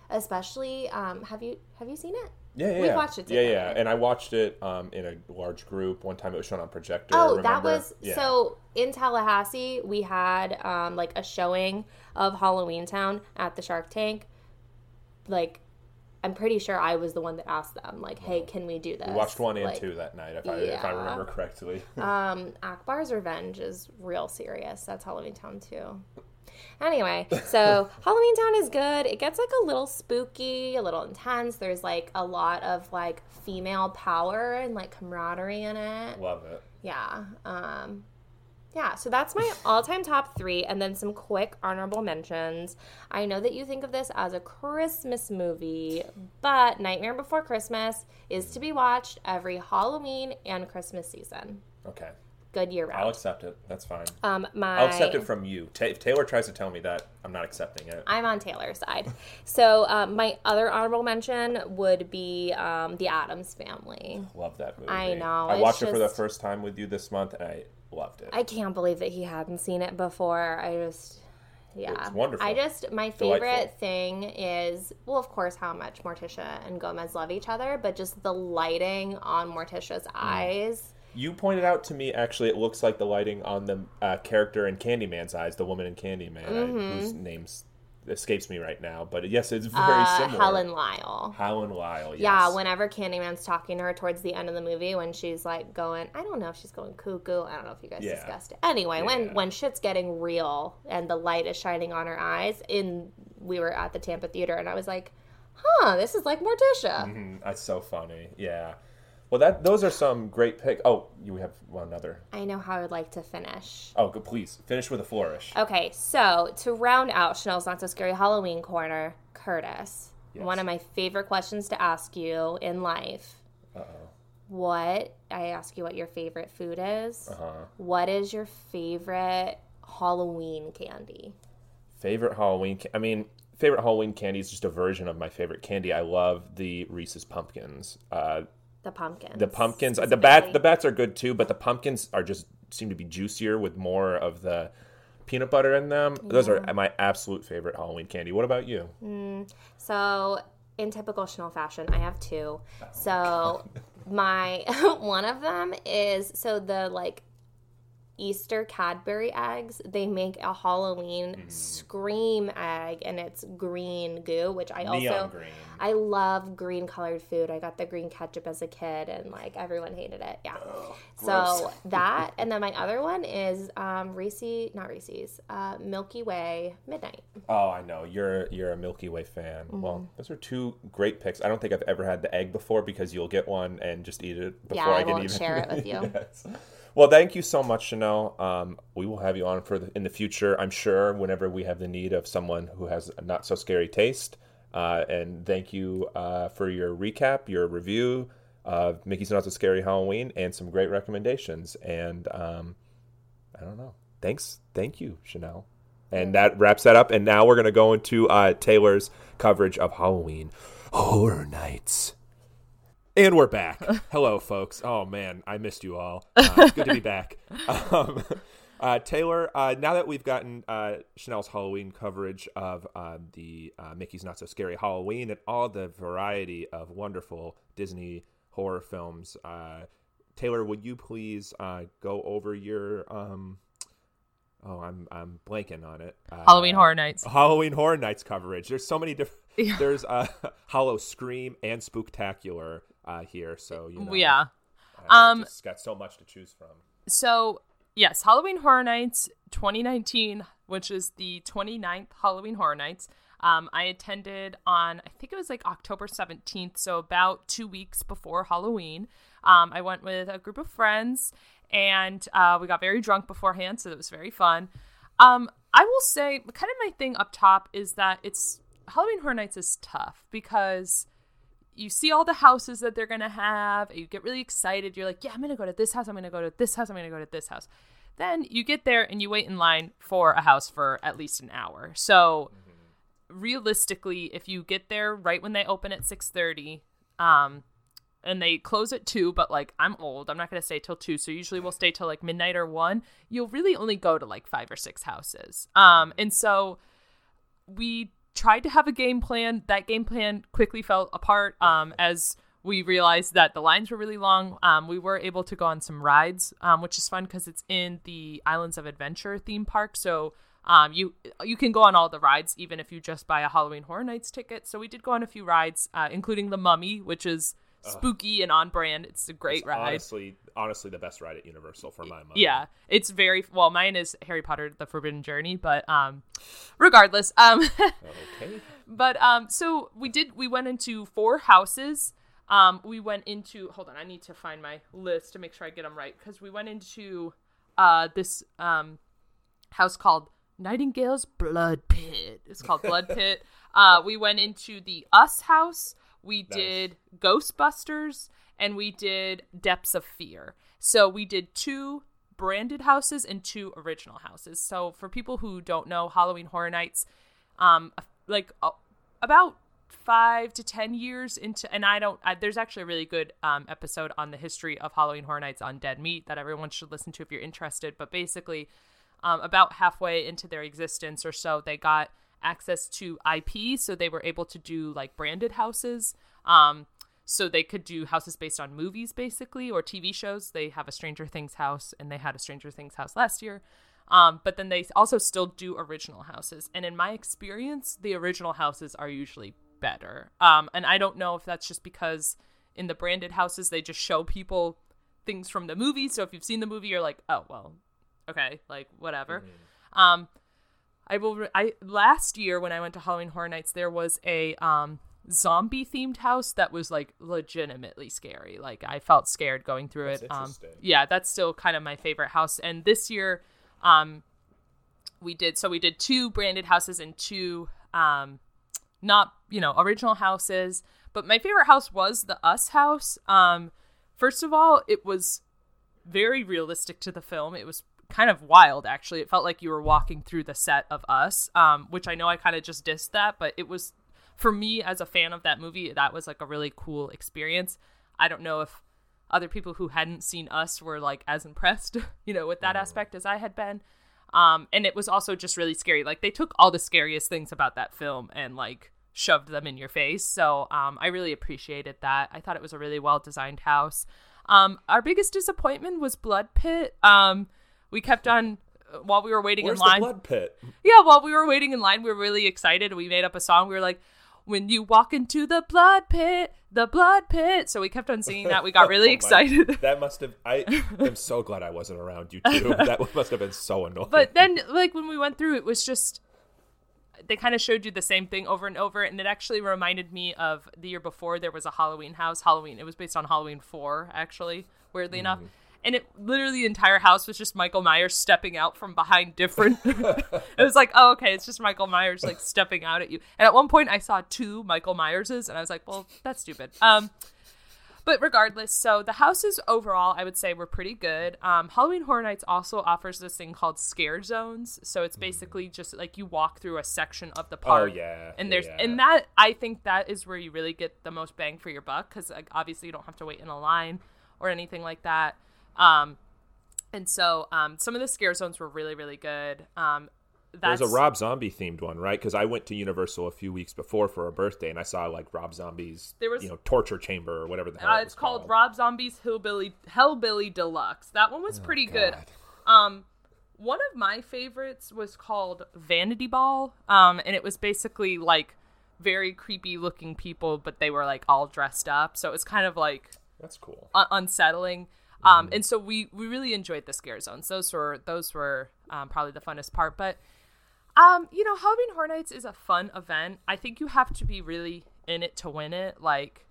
especially. Um, have you have you seen it? Yeah yeah yeah. watched it yeah yeah and i watched it um, in a large group one time it was shown on projector Oh, that was Yeah. so in Tallahassee. We had um, like a showing of Halloween Town at the Shark Tank. Like, I'm pretty sure I was the one that asked them, like, "Hey, can we do this?" we watched one and Like, two that night if i if i remember correctly Um, Kalabar's Revenge is real serious. That's Halloween Town too. Anyway, so Halloween Town is good. It gets like a little spooky, a little intense. There's like a lot of like female power and like camaraderie in it. love it Yeah. Um yeah, so that's my all-time top 3 and then some quick honorable mentions. I know that you think of this as a Christmas movie, but Nightmare Before Christmas is to be watched every Halloween and Christmas season. okay Good year round. i'll accept it that's fine Um my i'll accept it from you Ta- if taylor tries to tell me that i'm not accepting it I'm on Taylor's side. So um, my other honorable mention would be um, The Addams Family. Love that movie. I know, I watched it for the first time with you this month, and I loved it. I can't believe that he hadn't seen it before. I just, yeah, It's wonderful. I just my favorite Delightful. thing is well, of course, how much Morticia and Gomez love each other, but just the lighting on Morticia's Mm. eyes. You pointed out to me actually, it looks like the lighting on the uh, character in Candyman's eyes, the woman in Candyman, I, whose name escapes me right now. But yes, it's very Mm-hmm. Uh, similar. Helen Lyle. Helen Lyle. Yes. Yeah, whenever Candyman's talking to her towards the end of the movie, when she's like going, I don't know if she's going cuckoo. I don't know if you guys Yeah. discussed it. Anyway, when Yeah. when shit's getting real and the light is shining on her eyes, in we were at the Tampa theater, and I was like, huh, this is like Morticia. Mm, that's so funny. Yeah. Well, that those are some great pick. Oh, you have one other. I know how I would like to finish. Oh, good, please finish with a flourish. Okay, so to round out Chanel's Not So Scary Halloween Corner, Curtis, Yes. one of my favorite questions to ask you in life. Uh-oh. What, I ask you what your favorite food is. Uh-huh. What is your favorite Halloween candy? Favorite Halloween? Ca- I mean, favorite Halloween candy is just a version of my favorite candy. I love the Reese's pumpkins. Uh, The pumpkins. the pumpkins, the bat, the bats are good too, but the pumpkins are just seem to be juicier with more of the peanut butter in them. Those are my absolute favorite Halloween candy. What about you? Mm. So, in typical Chanel fashion, I have two. So, my one of them is so the like Easter Cadbury eggs. They make a Halloween Mm. scream egg, and it's green goo, which I Neon also green. I love green colored food. I got the green ketchup as a kid, and like everyone hated it. Yeah. so that, and then my other one is um, Reese, not Reese's, uh, Milky Way Midnight. Oh, I know you're you're a Milky Way fan. Well, those are two great picks. I don't think I've ever had the egg before because you'll get one and just eat it before Yeah, I I can won't even share it with you. yes. Well, thank you so much, Chanel. Um, we will have you on for the, in the future. I'm sure whenever we have the need of someone who has a not so scary taste. Uh, and thank you uh, for your recap, your review of Mickey's Not So Scary Halloween, and some great recommendations. And um, I don't know. Thanks, thank you, Chanel. And that wraps that up. And now we're gonna go into uh, Taylor's coverage of Halloween Horror Nights. And we're back. Hello, folks. Oh man, I missed you all. Uh, it's good to be back. Um, uh, Taylor, uh, now that we've gotten uh, Chanel's Halloween coverage of uh, the uh, Mickey's Not So Scary Halloween and all the variety of wonderful Disney horror films, uh, Taylor, would you please uh, go over your um, oh, I'm I'm blanking on it. Uh, Halloween Horror Nights. Halloween Horror Nights coverage. There's so many different. Yeah. There's uh, Howl-O-Scream and Spooktacular uh, here, so you know. Yeah. uh, Um, just got so much to choose from. So, yes, Halloween Horror Nights 2019, which is the 29th Halloween Horror Nights. Um, I attended on, I think it was like October 17th, so about two weeks before Halloween. Um, I went with a group of friends and uh, we got very drunk beforehand, so it was very fun. Um, I will say, kind of my thing up top is that it's Halloween Horror Nights is tough because you see all the houses that they're gonna have you get really excited you're like yeah i'm gonna go to this house i'm gonna go to this house i'm gonna go to this house. Then you get there and you wait in line for a house for at least an hour. So realistically if you get there right when they open at 6.30 um and they close at 2 but like i'm old i'm not gonna stay till 2 so usually we'll stay till like midnight or 1 you'll really only go to like five or six houses. Um and so we tried to have a game plan. That game plan quickly fell apart um, as we realized that the lines were really long. Um, we were able to go on some rides, um, which is fun because it's in the Islands of Adventure theme park. So um, you you can go on all the rides even if you just buy a Halloween Horror Nights ticket. So we did go on a few rides, uh, including the Mummy, which is spooky and on brand. It's a great ride. Honestly, honestly, the best ride at Universal for my money. Yeah, it's very well. Mine is Harry Potter: The Forbidden Journey, but um, regardless, um, Okay. but um, so we did. We went into four houses. Um, we went into. Hold on, I need to find my list to make sure I get them right because we went into uh this um house called Nightingale's Blood Pit. It's called Blood Pit. Uh, we went into the Us house. We did Ghostbusters and we did Depths of Fear. So we did two branded houses and two original houses. So for people who don't know, Halloween Horror Nights, um, like uh, about five to ten years into, and I don't. I, there's actually a really good um, episode on the history of Halloween Horror Nights on Dead Meat that everyone should listen to if you're interested. But basically, um, about halfway into their existence or so, they got access to IP, so they were able to do like branded houses. Um, so they could do houses based on movies, basically, or TV shows. They have a Stranger Things house, and they had a Stranger Things house last year. Um, but then they also still do original houses, and in my experience, the original houses are usually better. Um, and I don't know if that's just because in the branded houses they just show people things from the movie. So if you've seen the movie, you're like, oh well, okay, like whatever. Um, I will. Re- I last year when I went to Halloween Horror Nights, there was a um zombie themed house that was like legitimately scary. Like I felt scared going through That's it. Um, yeah, that's still kind of my favorite house. And this year, um, we did so we did two branded houses and two um, not you know original houses. But my favorite house was the Us house. Um, first of all, it was very realistic to the film. It was kind of wild, actually. It felt like you were walking through the set of Us, um, which I know I kind of just dissed that, but it was for me as a fan of that movie. That was like a really cool experience. I don't know if other people who hadn't seen Us were like as impressed, you know, with that aspect as I had been. Um, and it was also just really scary. Like they took all the scariest things about that film and like shoved them in your face. So um, I really appreciated that. I thought it was a really well designed house. Um, our biggest disappointment was Blood Pit. Um, we kept on uh, while we were waiting Where's in line. the blood pit? Yeah, while we were waiting in line, we were really excited. We made up a song. We were like, "When you walk into the blood pit, the blood pit." So we kept on singing that. We got really Oh my- excited. That must have. I am so glad I wasn't around you two. That must have been so annoying. but then, like when we went through, it was just they kind of showed you the same thing over and over, and it actually reminded me of the year before. There was a Halloween house. Halloween. It was based on Halloween Four, actually. Weirdly enough. Mm. And it literally the entire house was just Michael Myers stepping out from behind different. it was like, oh, okay, it's just Michael Myers like stepping out at you. And at one point, I saw two Michael Myerses, and I was like, well, that's stupid. Um, but regardless, so the houses overall, I would say were pretty good. Um, Halloween Horror Nights also offers this thing called scare zones. So it's basically just like you walk through a section of the park. Mm. Oh, yeah, and there's yeah. and that I think that is where you really get the most bang for your buck because like, obviously you don't have to wait in a line or anything like that. Um, and so um, some of the scare zones were really really good. Um, There's a Rob Zombie themed one, right? Because I went to Universal a few weeks before for a birthday, and I saw like Rob Zombie's, There was- you know, torture chamber or whatever the hell Uh, it it's was called Rob Zombie's Hillbilly Hellbilly Deluxe. That one was pretty good. Um, one of my favorites was called Vanity Ball. Um, and it was basically like very creepy looking people, but they were like all dressed up. So it was kind of like That's cool. un- unsettling. Um, and so we we really enjoyed the scare zones. Those were those were um, probably the funnest part. But um, you know, Halloween Horror Nights is a fun event. I think you have to be really in it to win it. Like,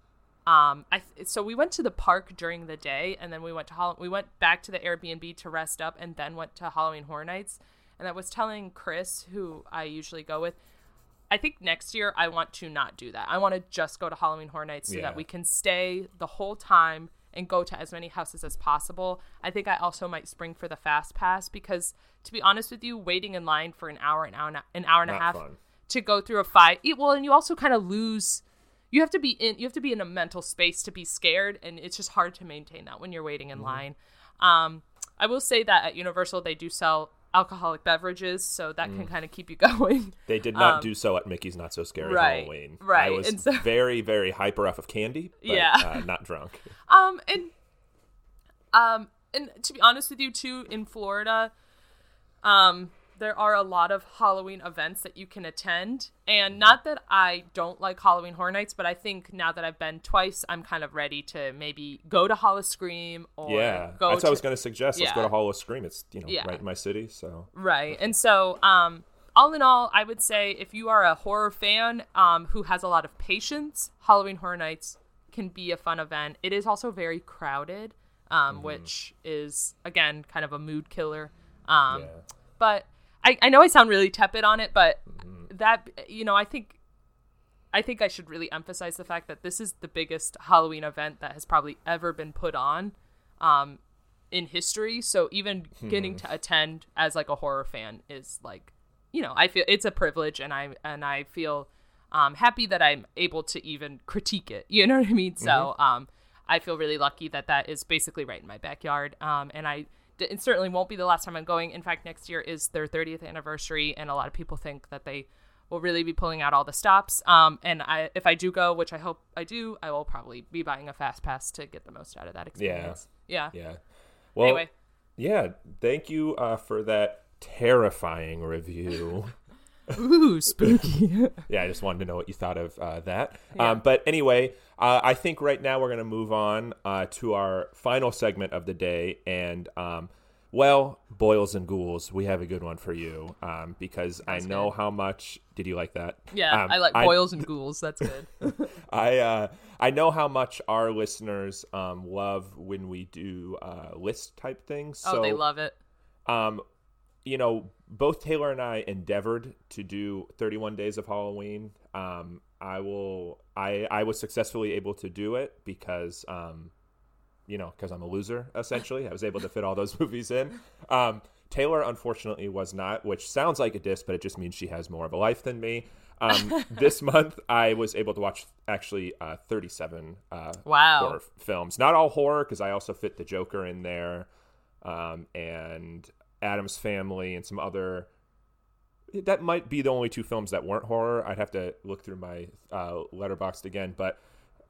um, I th- so we went to the park during the day, and then we went to Hall- we went back to the Airbnb to rest up, and then went to Halloween Horror Nights. And I was telling Chris, who I usually go with, I think next year I want to not do that. I want to just go to Halloween Horror Nights so Yeah. that we can stay the whole time and go to as many houses as possible. I think I also might spring for the fast pass because to be honest with you, waiting in line for an hour, an hour, and a- an hour and a half fun. to go through a fight. e- Well, and you also kind of lose. You have to be in. You have to be in a mental space to be scared, and it's just hard to maintain that when you're waiting in Mm-hmm. line. Um, I will say that at Universal they do sell alcoholic beverages, so that Mm. can kind of keep you going. They did not do so at Mickey's Not So Scary Um, right, Halloween. I was so- very, very hyper off of candy, but Yeah. uh, not drunk. Um, and um, and to be honest with you, too, in Florida, um, there are a lot of Halloween events that you can attend. And not that I don't like Halloween Horror Nights, but I think now that I've been twice, I'm kind of ready to maybe go to Howl-O-Scream or yeah, go that's what I was going to suggest. Let's go to Howl-O-Scream. It's you know Yeah. right in my city, so Right. And so, um, all in all, I would say if you are a horror fan um, who has a lot of patience, Halloween Horror Nights can be a fun event. It is also very crowded, um, which is, again, kind of a mood killer. Um, yeah. But I, I know I sound really tepid on it, but that, you know, I think. I think I should really emphasize the fact that this is the biggest Halloween event that has probably ever been put on um, in history. So even getting to attend as like a horror fan is like, you know, I feel it's a privilege, and I and I feel um, happy that I'm able to even critique it. You know what I mean? So um, I feel really lucky that that is basically right in my backyard. Um, and I it certainly won't be the last time I'm going. In fact, next year is their 30th anniversary, and a lot of people think that they will really be pulling out all the stops. Um, and I, if I do go, which I hope I do, I will probably be buying a fast pass to get the most out of that experience. Yeah. yeah. Yeah. Well, Anyway, yeah. Thank you uh, for that terrifying review. ooh, spooky. yeah, I just wanted to know what you thought of uh, that. Um, but anyway, uh, I think right now we're going to move on uh, to our final segment of the day, and um, Well, boils and ghouls, we have a good one for you um, because I know good. how much. Did you like that? Yeah, Um, I like boils and ghouls. That's good. I uh, I know how much our listeners um, love when we do uh, list type things. oh, so, they love it. um, you know, both Taylor and I endeavored to do 31 days of Halloween. Um, I will. I I was successfully able to do it because um, you know, because I'm a loser essentially. I was able to fit all those movies in. Um, Taylor unfortunately was not, which sounds like a diss, but it just means she has more of a life than me. Um, this month, I was able to watch actually uh, 37 uh, Wow. horror films. Not all horror, because I also fit the Joker in there, um, and Addams Family, and some other. That might be the only two films that weren't horror. I'd have to look through my uh, Letterboxd again, but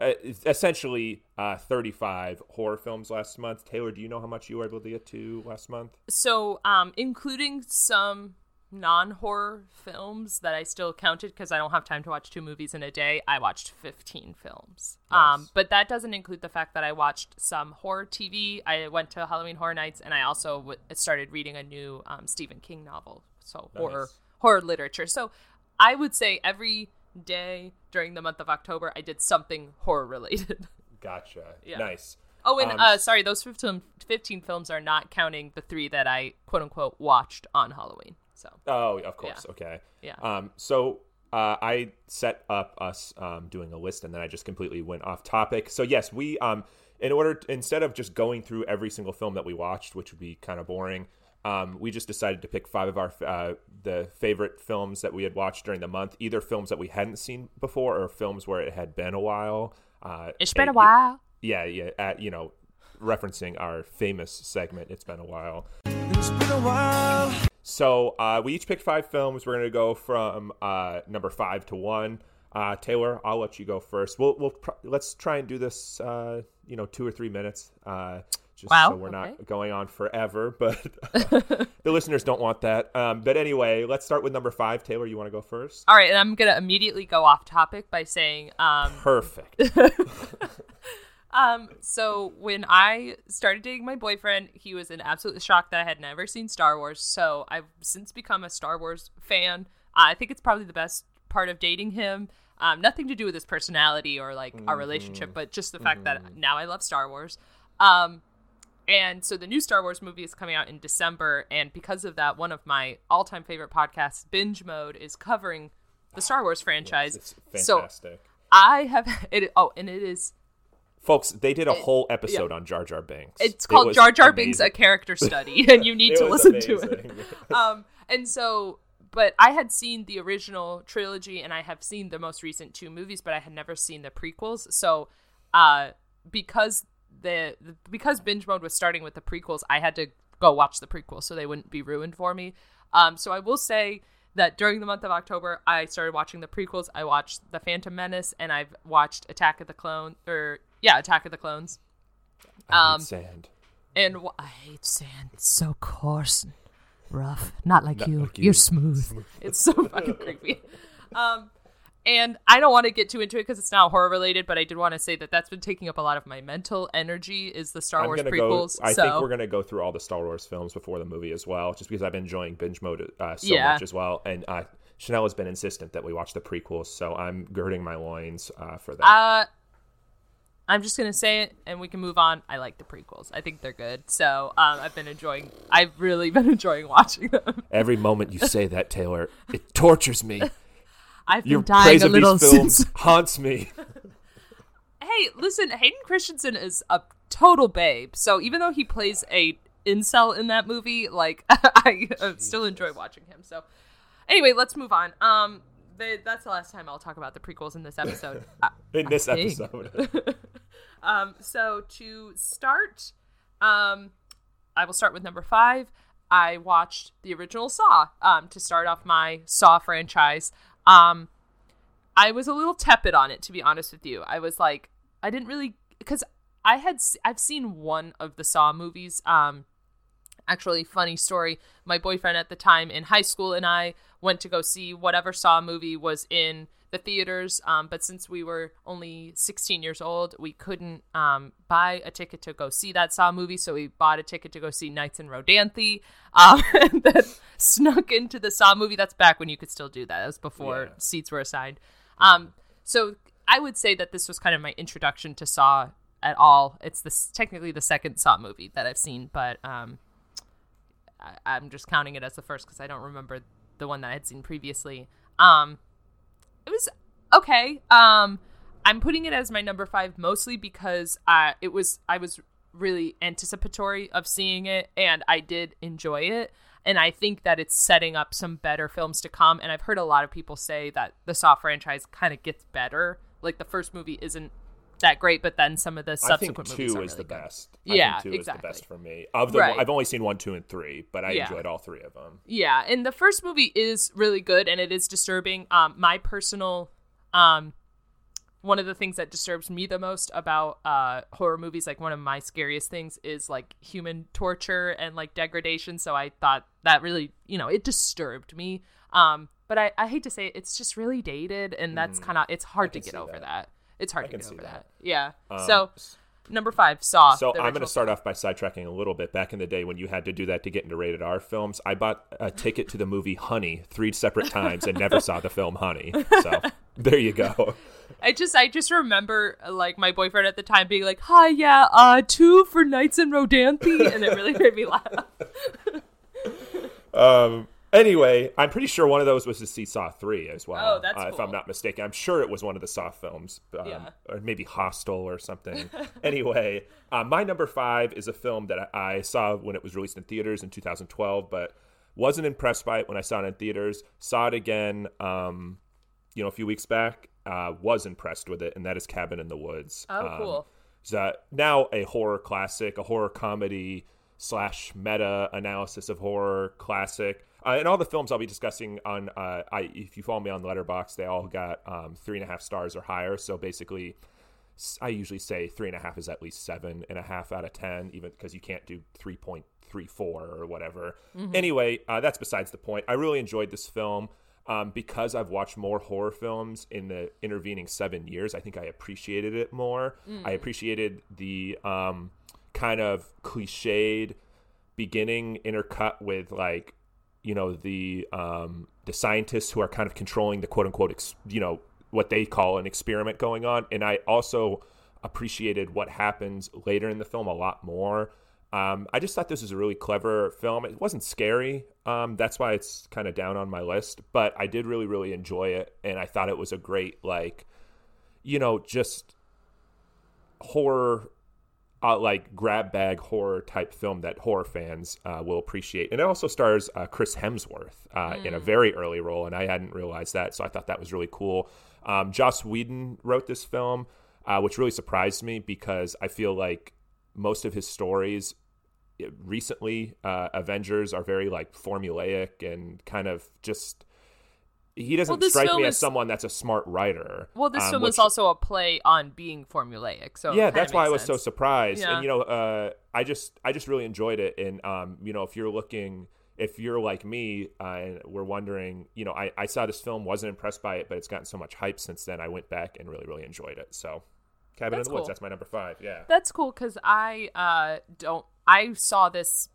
uh, essentially uh, 35 horror films last month. Taylor, do you know how much you were able to get to last month? So, um, including some non-horror films that I still counted because I don't have time to watch two movies in a day. I watched 15 films. Um, but that doesn't include the fact that I watched some horror TV. I went to Halloween Horror Nights, and I also w- started reading a new um, Stephen King novel. So horror horror literature. So I would say every day during the month of October, I did something horror related. Gotcha. Yeah. Nice. Oh, and Um, uh, sorry, those 15, 15 films are not counting the three that I quote unquote watched on Halloween. So Oh, of course. Okay. Yeah. Um, so uh, I set up us um, doing a list, and then I just completely went off topic. So yes, we um, in order instead of just going through every single film that we watched, which would be kind of boring. Um, we just decided to pick five of our uh, the favorite films that we had watched during the month, either films that we hadn't seen before or films where it had been a while. Uh, it's been a and- while. Yeah, yeah. At you know, referencing our famous segment, it's been a while. It's been a while. So uh, we each picked five films. We're gonna go from uh, number five to one. Uh, Taylor, I'll let you go first. We'll we'll pr- let's try and do this. Uh, you know, two or three minutes. Uh, just Wow, so we're okay. not going on forever. But the listeners don't want that. Um, but anyway, let's start with number five. Taylor, you want to go first? All right, and I'm gonna immediately go off topic by saying, um, Perfect. um, so when I started dating my boyfriend, he was in absolute shock that I had never seen Star Wars. So I've since become a Star Wars fan. I think it's probably the best part of dating him. Um, nothing to do with his personality or like our relationship, but just the fact that now I love Star Wars. Um, and so the new Star Wars movie is coming out in December, and because of that, one of my all-time favorite podcasts, Binge Mode, is covering the Star Wars franchise. it's So fantastic. I have it. Oh, and it is. Folks, they did a whole episode on Jar Jar Binks. It's called was Jar Jar Binks: A. Character Study, and you need to listen to it. Um, and so, but I had seen the original trilogy, and I have seen the most recent two movies, but I had never seen the prequels. So, uh, because the, the because binge mode was starting with the prequels, I had to go watch the prequels so they wouldn't be ruined for me. Um, so I will say that during the month of October, I started watching the prequels. I watched The Phantom Menace, and I've watched Attack of the Clone, or yeah, Attack of the Clones. I hate Um, sand. And wh- I hate sand. It's so coarse and rough. Not like you. like you. You're smooth. It's so fucking creepy. Um, and I don't want to get too into it because it's not horror related, but I did want to say that that's been taking up a lot of my mental energy. Is the Star I'm Wars prequels? go. I so think we're gonna go through all the Star Wars films before the movie as well, just because I've been enjoying binge mode uh, so Yeah. much as well. And uh, Chanel has been insistent that we watch the prequels, so I'm girding my loins uh, for that. I'm just gonna say it, and we can move on. I like the prequels. I think they're good. So um, I've been enjoying. I've really been enjoying watching them. Every moment you say that, Taylor, it tortures me. I've been Your dying a of little these films since. haunts me. Hey, listen, Hayden Christensen is a total babe. So even though he plays a incel in that movie, like I still enjoy watching him. So anyway, let's move on. Um, the, that's the last time I'll talk about the prequels in this episode. In this episode, um, so to start, um, I will start with number five. I watched the original Saw um, to start off my Saw franchise. Um, I was a little tepid on it, to be honest with you. I was like, I didn't really because I had I've seen one of the Saw movies. Um, actually, funny story. My boyfriend at the time in high school and I went to go see whatever Saw movie was in the theaters. Um, but since we were only 16 years old, we couldn't um, buy a ticket to go see that Saw movie. So we bought a ticket to go see Nights in Rodanthe. Um, and then snuck into the Saw movie. That's back when you could still do that. That was before Yeah. seats were assigned. Um, so I would say that this was kind of my introduction to Saw at all. It's this technically the second Saw movie that I've seen, but um, I, I'm just counting it as the first because I don't remember the one that I had seen previously. Um, it was okay. Um, I'm putting it as my number five mostly because uh, it was I was really anticipatory of seeing it and I did enjoy it. And I think that it's setting up some better films to come. And I've heard a lot of people say that the Saw franchise kind of gets better. Like the first movie isn't that great, but then some of the I think subsequent movies two are is really the good. best. Yeah, I think two exactly. is the best for me. Of the, Right. I've only seen one, two, and three, but I Yeah. enjoyed all three of them. Yeah, and the first movie is really good and it is disturbing. Um, my personal, um, one of the things that disturbs me the most about uh, horror movies, like one of my scariest things, is like human torture and like degradation. So I thought that really, you know, it disturbed me. Um, but I, I hate to say it, it's just really dated, and that's kind of it's hard to Mm-hmm. get over that. that. It's hard I to get over that. that. Yeah. Um, so number five, Saw. So I'm going to start off by sidetracking a little bit. Back in the day when you had to do that to get into rated R films, I bought a ticket to the movie Honey three separate times and never saw the film Honey. So there you go. I just I just remember uh, like my boyfriend at the time being like, "Hi, yeah, uh, two for Nights in Rodanthe," and it really made me laugh. Um, anyway, I'm pretty sure one of those was to see Saw 3 as well. Oh, that's uh, If. I'm not mistaken. I'm sure it was one of the Saw films. Um, Yeah. Or maybe Hostel or something. anyway, uh, my number five is a film that I I saw when it was released in theaters in 2012, but wasn't impressed by it when I saw it in theaters. Saw it again, um, you know, a few weeks back. Uh, was impressed with it, and that is Cabin in the Woods. Oh, Um, cool. uh, now a horror classic, a horror comedy slash meta analysis of horror classic. Uh, and all the films I'll be discussing on, uh, I if you follow me on Letterboxd, they all got um, three and a half stars or higher. So basically, I usually say three and a half is at least seven and a half out of ten, even because you can't do three point three four or whatever. Anyway, uh, that's besides the point. I really enjoyed this film. Um, because I've watched more horror films in the intervening seven years, I think I appreciated it more. I appreciated the um, kind of cliched beginning intercut with like you know the um the scientists who are kind of controlling the quote unquote ex- you know what they call an experiment going on and i also appreciated what happens later in the film a lot more um, I just thought this was a really clever film. It wasn't scary. Um, that's why it's kind of down on my list. But I did really, really enjoy it, and I thought it was a great, like, you know, just horror uh, like grab bag horror type film that horror fans uh, will appreciate. And it also stars uh, Chris Hemsworth uh, in a very early role, and I hadn't realized that, so I thought that was really cool. Um, Joss Whedon wrote this film, uh, which really surprised me because I feel like most of his stories recently, uh, Avengers, are very like formulaic and kind of just. He doesn't Well, strike me as someone that's a smart writer. Well, this um, film which- is also a play on being formulaic. So yeah that's why i was so surprised Yeah. and you know uh, i just i just really enjoyed it and um, you know if you're looking if you're like me uh, and we're wondering you know I, I saw this film wasn't impressed by it but it's gotten so much hype since then i went back and really really enjoyed it so cabin That's in the woods that's my number five yeah That's cool because I uh, don't. I saw this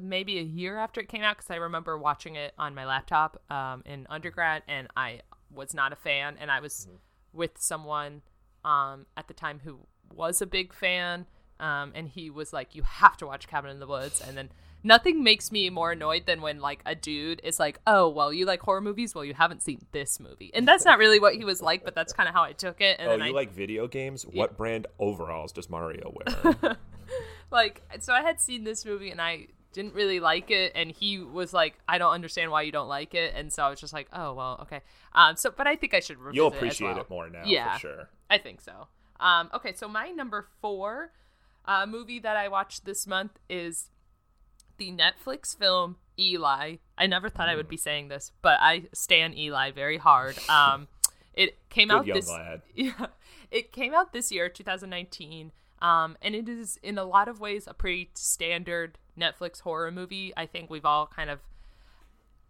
maybe a year after it came out because I remember watching it on my laptop um, in undergrad, and I was not a fan. And I was with someone um, at the time who was a big fan, um, and he was like, "You have to watch Cabin in the Woods," and then. Nothing makes me more annoyed than when like a dude is like, "Oh, well, you like horror movies? Well, you haven't seen this movie." And that's not really what he was like, but that's kind of how I took it. And oh then you I like video games what brand overalls does mario wear like so i had seen this movie and i didn't really like it and he was like i don't understand why you don't like it. And so i was just like oh well okay. Um so but i think i should you'll it appreciate well. it more now yeah for sure. I think so. Um okay so my number four uh movie that i watched this month is the netflix film eli. I never thought i would be saying this but i stand eli very hard. Um it came Good out young this lad. yeah, it came out this year, 2019, um, and it is in a lot of ways a pretty standard Netflix horror movie. I think we've all kind of,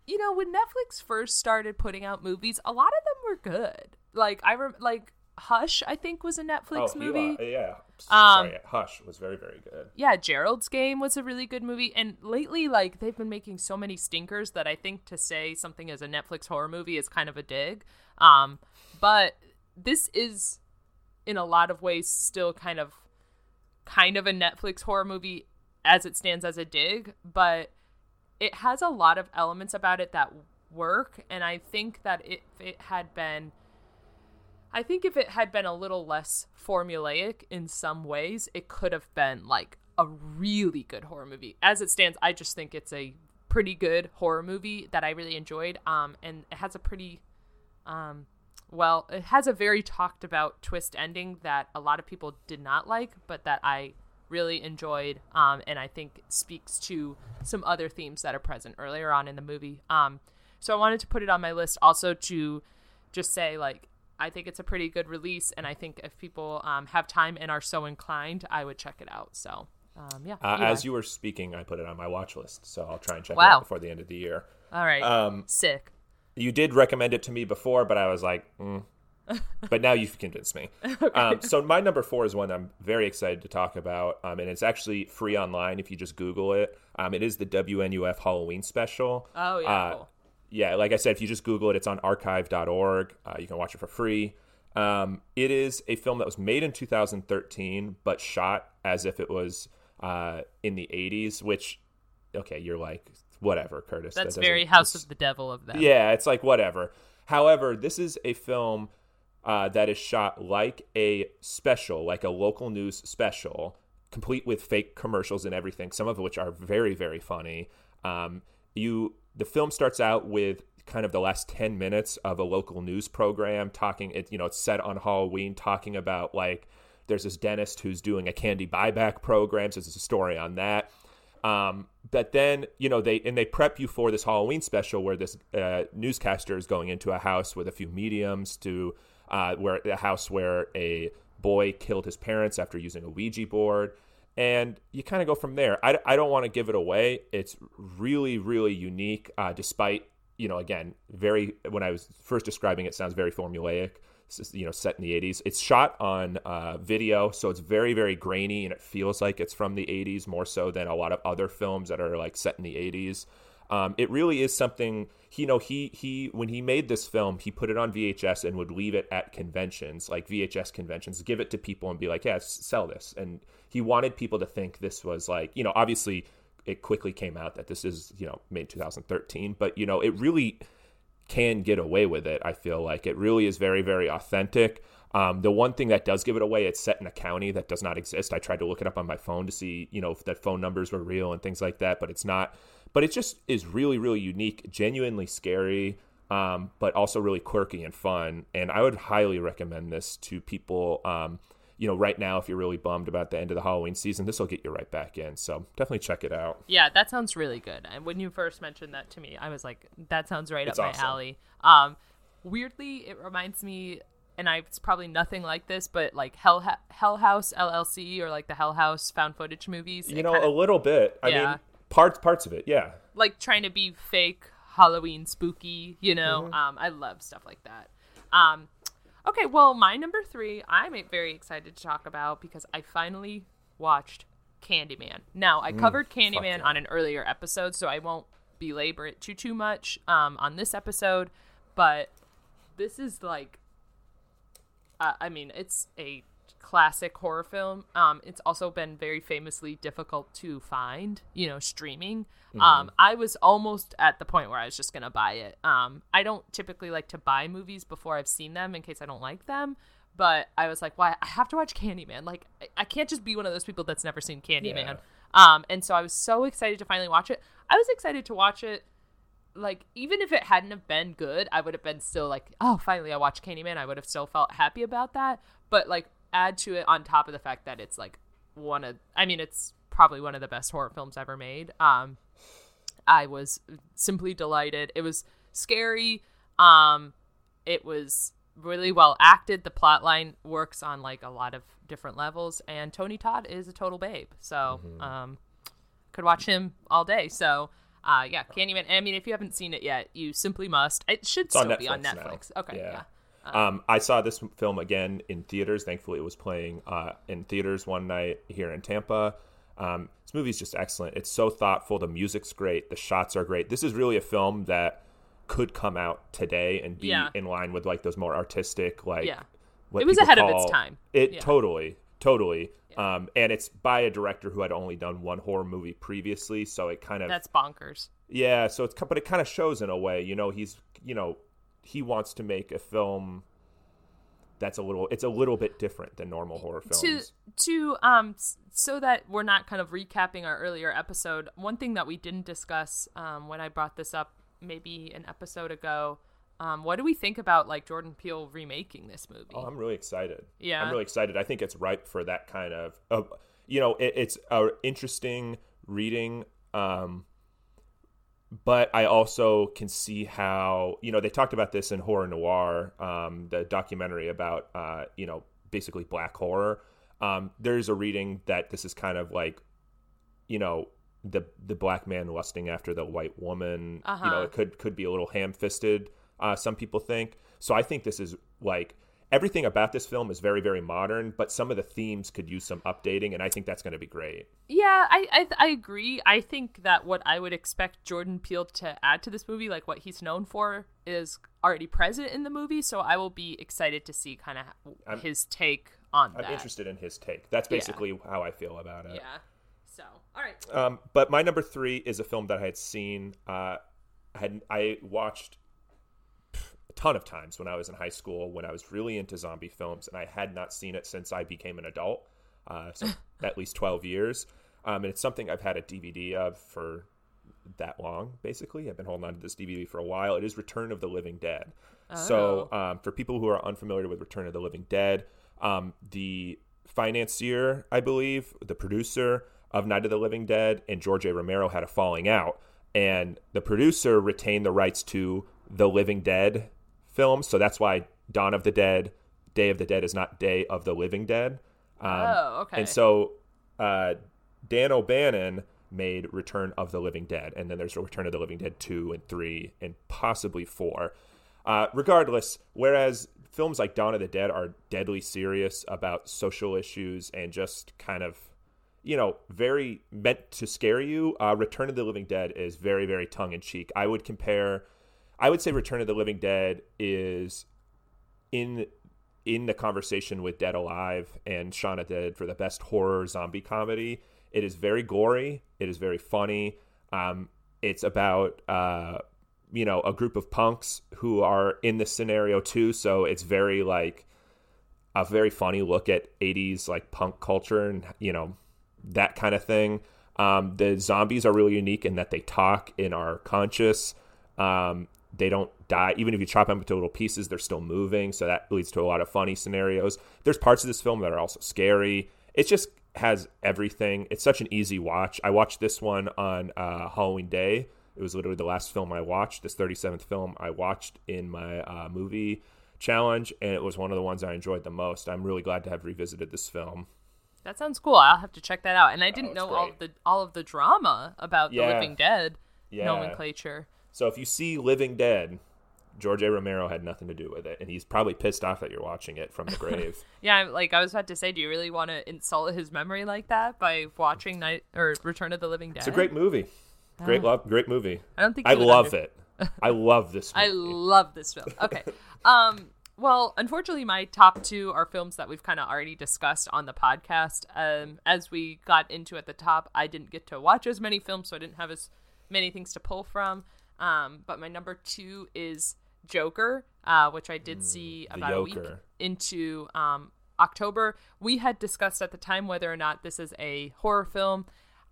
you know, when Netflix first started putting out movies, a lot of them were good. Like I rem- like Hush, I think was a Netflix oh, movie. Hila, yeah. Um, Sorry, Hush was very, very good. Yeah, Gerald's Game was a really good movie. And lately, like, they've been making so many stinkers that I think to say something as a Netflix horror movie is kind of a dig. Um, but this is, in a lot of ways, still kind of, kind of a Netflix horror movie as it stands as a dig. But it has a lot of elements about it that work. And I think that if it had been I think if it had been a little less formulaic in some ways, it could have been like a really good horror movie. As it stands, I just think it's a pretty good horror movie that I really enjoyed. Um, and it has a pretty, um, well, it has a very talked about twist ending that a lot of people did not like, but that I really enjoyed. Um, and I think speaks to some other themes that are present earlier on in the movie. Um, so I wanted to put it on my list also to just say like I think it's a pretty good release, and I think if people um, have time and are so inclined, I would check it out. So, um, yeah. Uh, as you were speaking, I put it on my watch list, so I'll try and check it out before the end of the year. all right, Um, sick. you did recommend it to me before, but I was like, mm. But now you've convinced me. Um, so my number four is one I'm very excited to talk about, um, and it's actually free online if you just Google it. Um, it is the WNUF Halloween special. Oh yeah, uh, cool. yeah, like I said, if you just Google it, it's on archive.org. Uh, you can watch it for free. Um, it is a film that was made in 2013, but shot as if it was uh, in the 80s, which, okay, you're like, whatever, Curtis. That's doesn't- very House of the Devil of that. yeah, it's like whatever. However, this is a film uh, that is shot like a special, like a local news special, complete with fake commercials and everything. Some of which are very, very funny. Um, you, the film starts out with kind of the last 10 minutes of a local news program talking it you know it's set on halloween talking about like there's this dentist who's doing a candy buyback program so there's a story on that um, but then you know they and they prep you for this Halloween special where this uh, newscaster is going into a house with a few mediums to uh, where a house where a boy killed his parents after using a Ouija board, and you kind of go from there. I, I don't want to give it away. It's really really unique, uh, despite you know again very when I was first describing it sounds very formulaic you know set in the 80s it's shot on uh, video so it's very very grainy and it feels like it's from the 80s more so than a lot of other films that are like set in the 80s um, it really is something you know he he when he made this film he put it on vhs and would leave it at conventions like vhs conventions give it to people and be like yeah sell this and he wanted people to think this was like you know obviously it quickly came out that this is you know made 2013 but you know it really can get away with it. I feel like it really is very, very authentic. Um, the one thing that does give it away, it's set in a county that does not exist. I tried to look it up on my phone to see, you know, if the phone numbers were real and things like that, but it's not. But it just is really, really unique, genuinely scary, um, but also really quirky and fun. And I would highly recommend this to people. Um, you know, right now, if you're really bummed about the end of the Halloween season, this will get you right back in. So definitely check it out. Yeah, that sounds really good. And when you first mentioned that to me, I was like, that sounds right It's up my alley. Um, weirdly, it reminds me, and I, it's probably nothing like this, but like Hell, ha- Hell House LLC or like the Hell House found footage movies. You know, kinda- a little bit. I Yeah. mean, parts parts of it, yeah. like trying to be fake Halloween spooky, you know. Mm-hmm. Um, I love stuff like that. Um, okay, well, my number three, I'm very excited to talk about because I finally watched Candyman. Now, I covered Candyman Mm, yeah. on an earlier episode, so I won't belabor it too too much um, on this episode, but this is like uh, I mean, it's a classic horror film. Um, it's also been very famously difficult to find, you know, streaming. Um, I was almost at the point where I was just gonna buy it. Um, I don't typically like to buy movies before I've seen them in case I don't like them. But I was like, why? I have to watch Candyman. Like, I, I can't just be one of those people that's never seen Candyman. Yeah. Um, and so I was so excited to finally watch it. I was excited to watch it like even if it hadn't have been good, I would have been still like, oh, finally I watched Candyman. I would have still felt happy about that. But like add to it on top of the fact that it's like one of I mean it's probably one of the best horror films ever made. Um I was simply delighted. It was scary. Um it was really well acted. The plot line works on like a lot of different levels and Tony Todd is a total babe. So, um could watch him all day. So, uh, yeah, Candyman. I mean, if you haven't seen it yet, you simply must. It should on still be on Netflix now. Okay, Yeah. yeah. Um, I saw this film again in theaters. Thankfully, it was playing uh, in theaters one night here in Tampa. Um, this movie's just excellent. It's so thoughtful. The music's great. The shots are great. This is really a film that could come out today and be Yeah. in line with like those more artistic, like Yeah. what It was ahead of its time. It Yeah. totally, totally. Um, and it's by a director who had only done one horror movie previously, so it kind of That's bonkers. yeah, so it's but it kind of shows in a way, you know, he's you know, he wants to make a film that's a little it's a little bit different than normal horror films. to to um so that we're not kind of recapping our earlier episode one thing that we didn't discuss um when i brought this up maybe an episode ago um what do we think about like jordan peele remaking this movie Oh, I'm really excited. Yeah. I'm really excited. I think it's ripe for that kind of uh, you know, it, it's a interesting reading um but I also can see how you know they talked about this in Horror Noire, um, the documentary about uh, you know basically black horror. Um, there's a reading that this is kind of like you know the the black man lusting after the white woman. You know, Uh-huh. it could could be a little ham fisted. Uh, some people think. So I think this is like everything about this film is very very modern, but some of the themes could use some updating, and I think that's going to be great. yeah I, I i agree i think that what i would expect jordan peele to add to this movie like what he's known for is already present in the movie so i will be excited to see kind of his take on that. I'm interested in his take. That's Yeah. basically how I feel about it. yeah so all right Um, but my number three is a film that I had seen. Uh, I had I watched ton of times when I was in high school when I was really into zombie films, and I had not seen it since I became an adult. Uh, so at least twelve years, um, and it's something I've had a DVD of for that long. Basically, I've been holding on to this DVD for a while. It is Return of the Living Dead. So, um, for people who are unfamiliar with Return of the Living Dead, um, the financier, I believe, the producer of Night of the Living Dead, and George A. Romero had a falling out, and the producer retained the rights to the Living Dead film. So that's why Dawn of the Dead, Day of the Dead is not Day of the Living Dead. Um, oh okay and so uh, Dan O'Bannon made Return of the Living Dead, and then there's Return of the Living Dead 2 and 3 and possibly 4. Uh, regardless, whereas films like Dawn of the Dead are deadly serious about social issues and just kind of, you know, very meant to scare you, uh, Return of the Living Dead is very, very tongue in cheek. I would compare, I would say Return of the Living Dead is in in the conversation with Dead Alive and Shaun of Dead for the best horror zombie comedy. It is very gory. It is very funny. Um, it's about uh, you know a group of punks who are in this scenario too. So it's very like a very funny look at 80s like punk culture and you know that kind of thing. Um, the zombies are really unique in that they talk and are conscious. Um, they don't die even if you chop them into little pieces. They're still moving, so that leads to a lot of funny scenarios. There's parts of this film that are also scary. It just has everything. It's such an easy watch. I watched this one on uh, Halloween Day. It was literally the last film I watched. This 37th film I watched in my uh, movie challenge, and it was one of the ones I enjoyed the most. I'm really glad to have revisited this film. That sounds cool. I'll have to check that out. And I didn't it's know all of the all of the drama about Yeah. the Living Dead Yeah. nomenclature. So if you see Living Dead, George A. Romero had nothing to do with it, and he's probably pissed off that you're watching it from the grave. Yeah, like I was about to say, do you really want to insult his memory like that by watching Night or Return of the Living Dead? It's a great movie. Great love, great movie. I don't think I love under- it. I love this movie. I love this film. Okay. Um well, unfortunately my top 2 are films that we've kind of already discussed on the podcast. Um as we got into at the top, I didn't get to watch as many films, so I didn't have as many things to pull from. Um but my number 2 is Joker, uh which I did see about a week into um October. We had discussed at the time whether or not this is a horror film.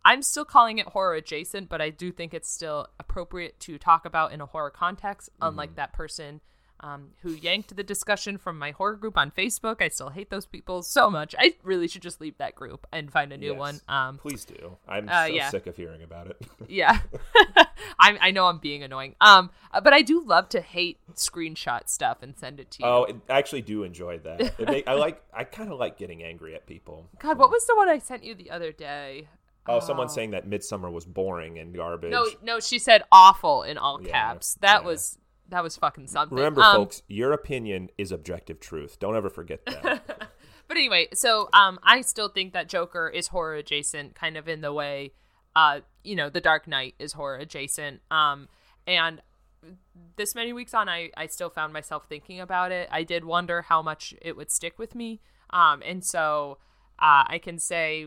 I'm still calling it horror adjacent, but I do think it's still appropriate to talk about in a horror context, unlike that person um, who yanked the discussion from my horror group on Facebook. I still hate those people so much. I really should just leave that group and find a new Yes. one. Um, Please do. I'm uh, so yeah. sick of hearing about it. yeah, I, I know I'm being annoying. Um, but I do love to hate screenshot stuff and send it to you. oh, I actually do enjoy that. It make, I like. I kind of like getting angry at people. God, what was the one I sent you the other day? Oh, someone saying that Midsommar was boring and garbage. No, no, she said awful in all Yeah, caps. That yeah. was that was fucking something. Remember, Um, folks, your opinion is objective truth. Don't ever forget that. But anyway, so um, I still think that Joker is horror adjacent, kind of in the way, uh, you know, The Dark Knight is horror adjacent. Um, and this many weeks on, I I still found myself thinking about it. I did wonder how much it would stick with me. Um, and so uh, I can say,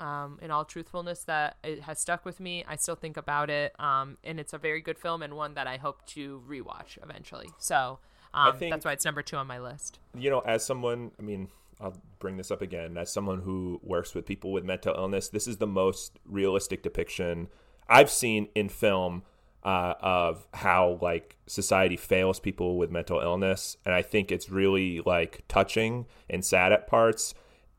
um, in all truthfulness, that it has stuck with me. I still think about it, um, and it's a very good film and one that I hope to rewatch eventually. So. Um, think- that's why it's number two on my list. you know, as someone, I mean, I'll bring this up again. As someone who works with people with mental illness, this is the most realistic depiction I've seen in film uh, of how like society fails people with mental illness, and I think it's really like touching and sad at parts.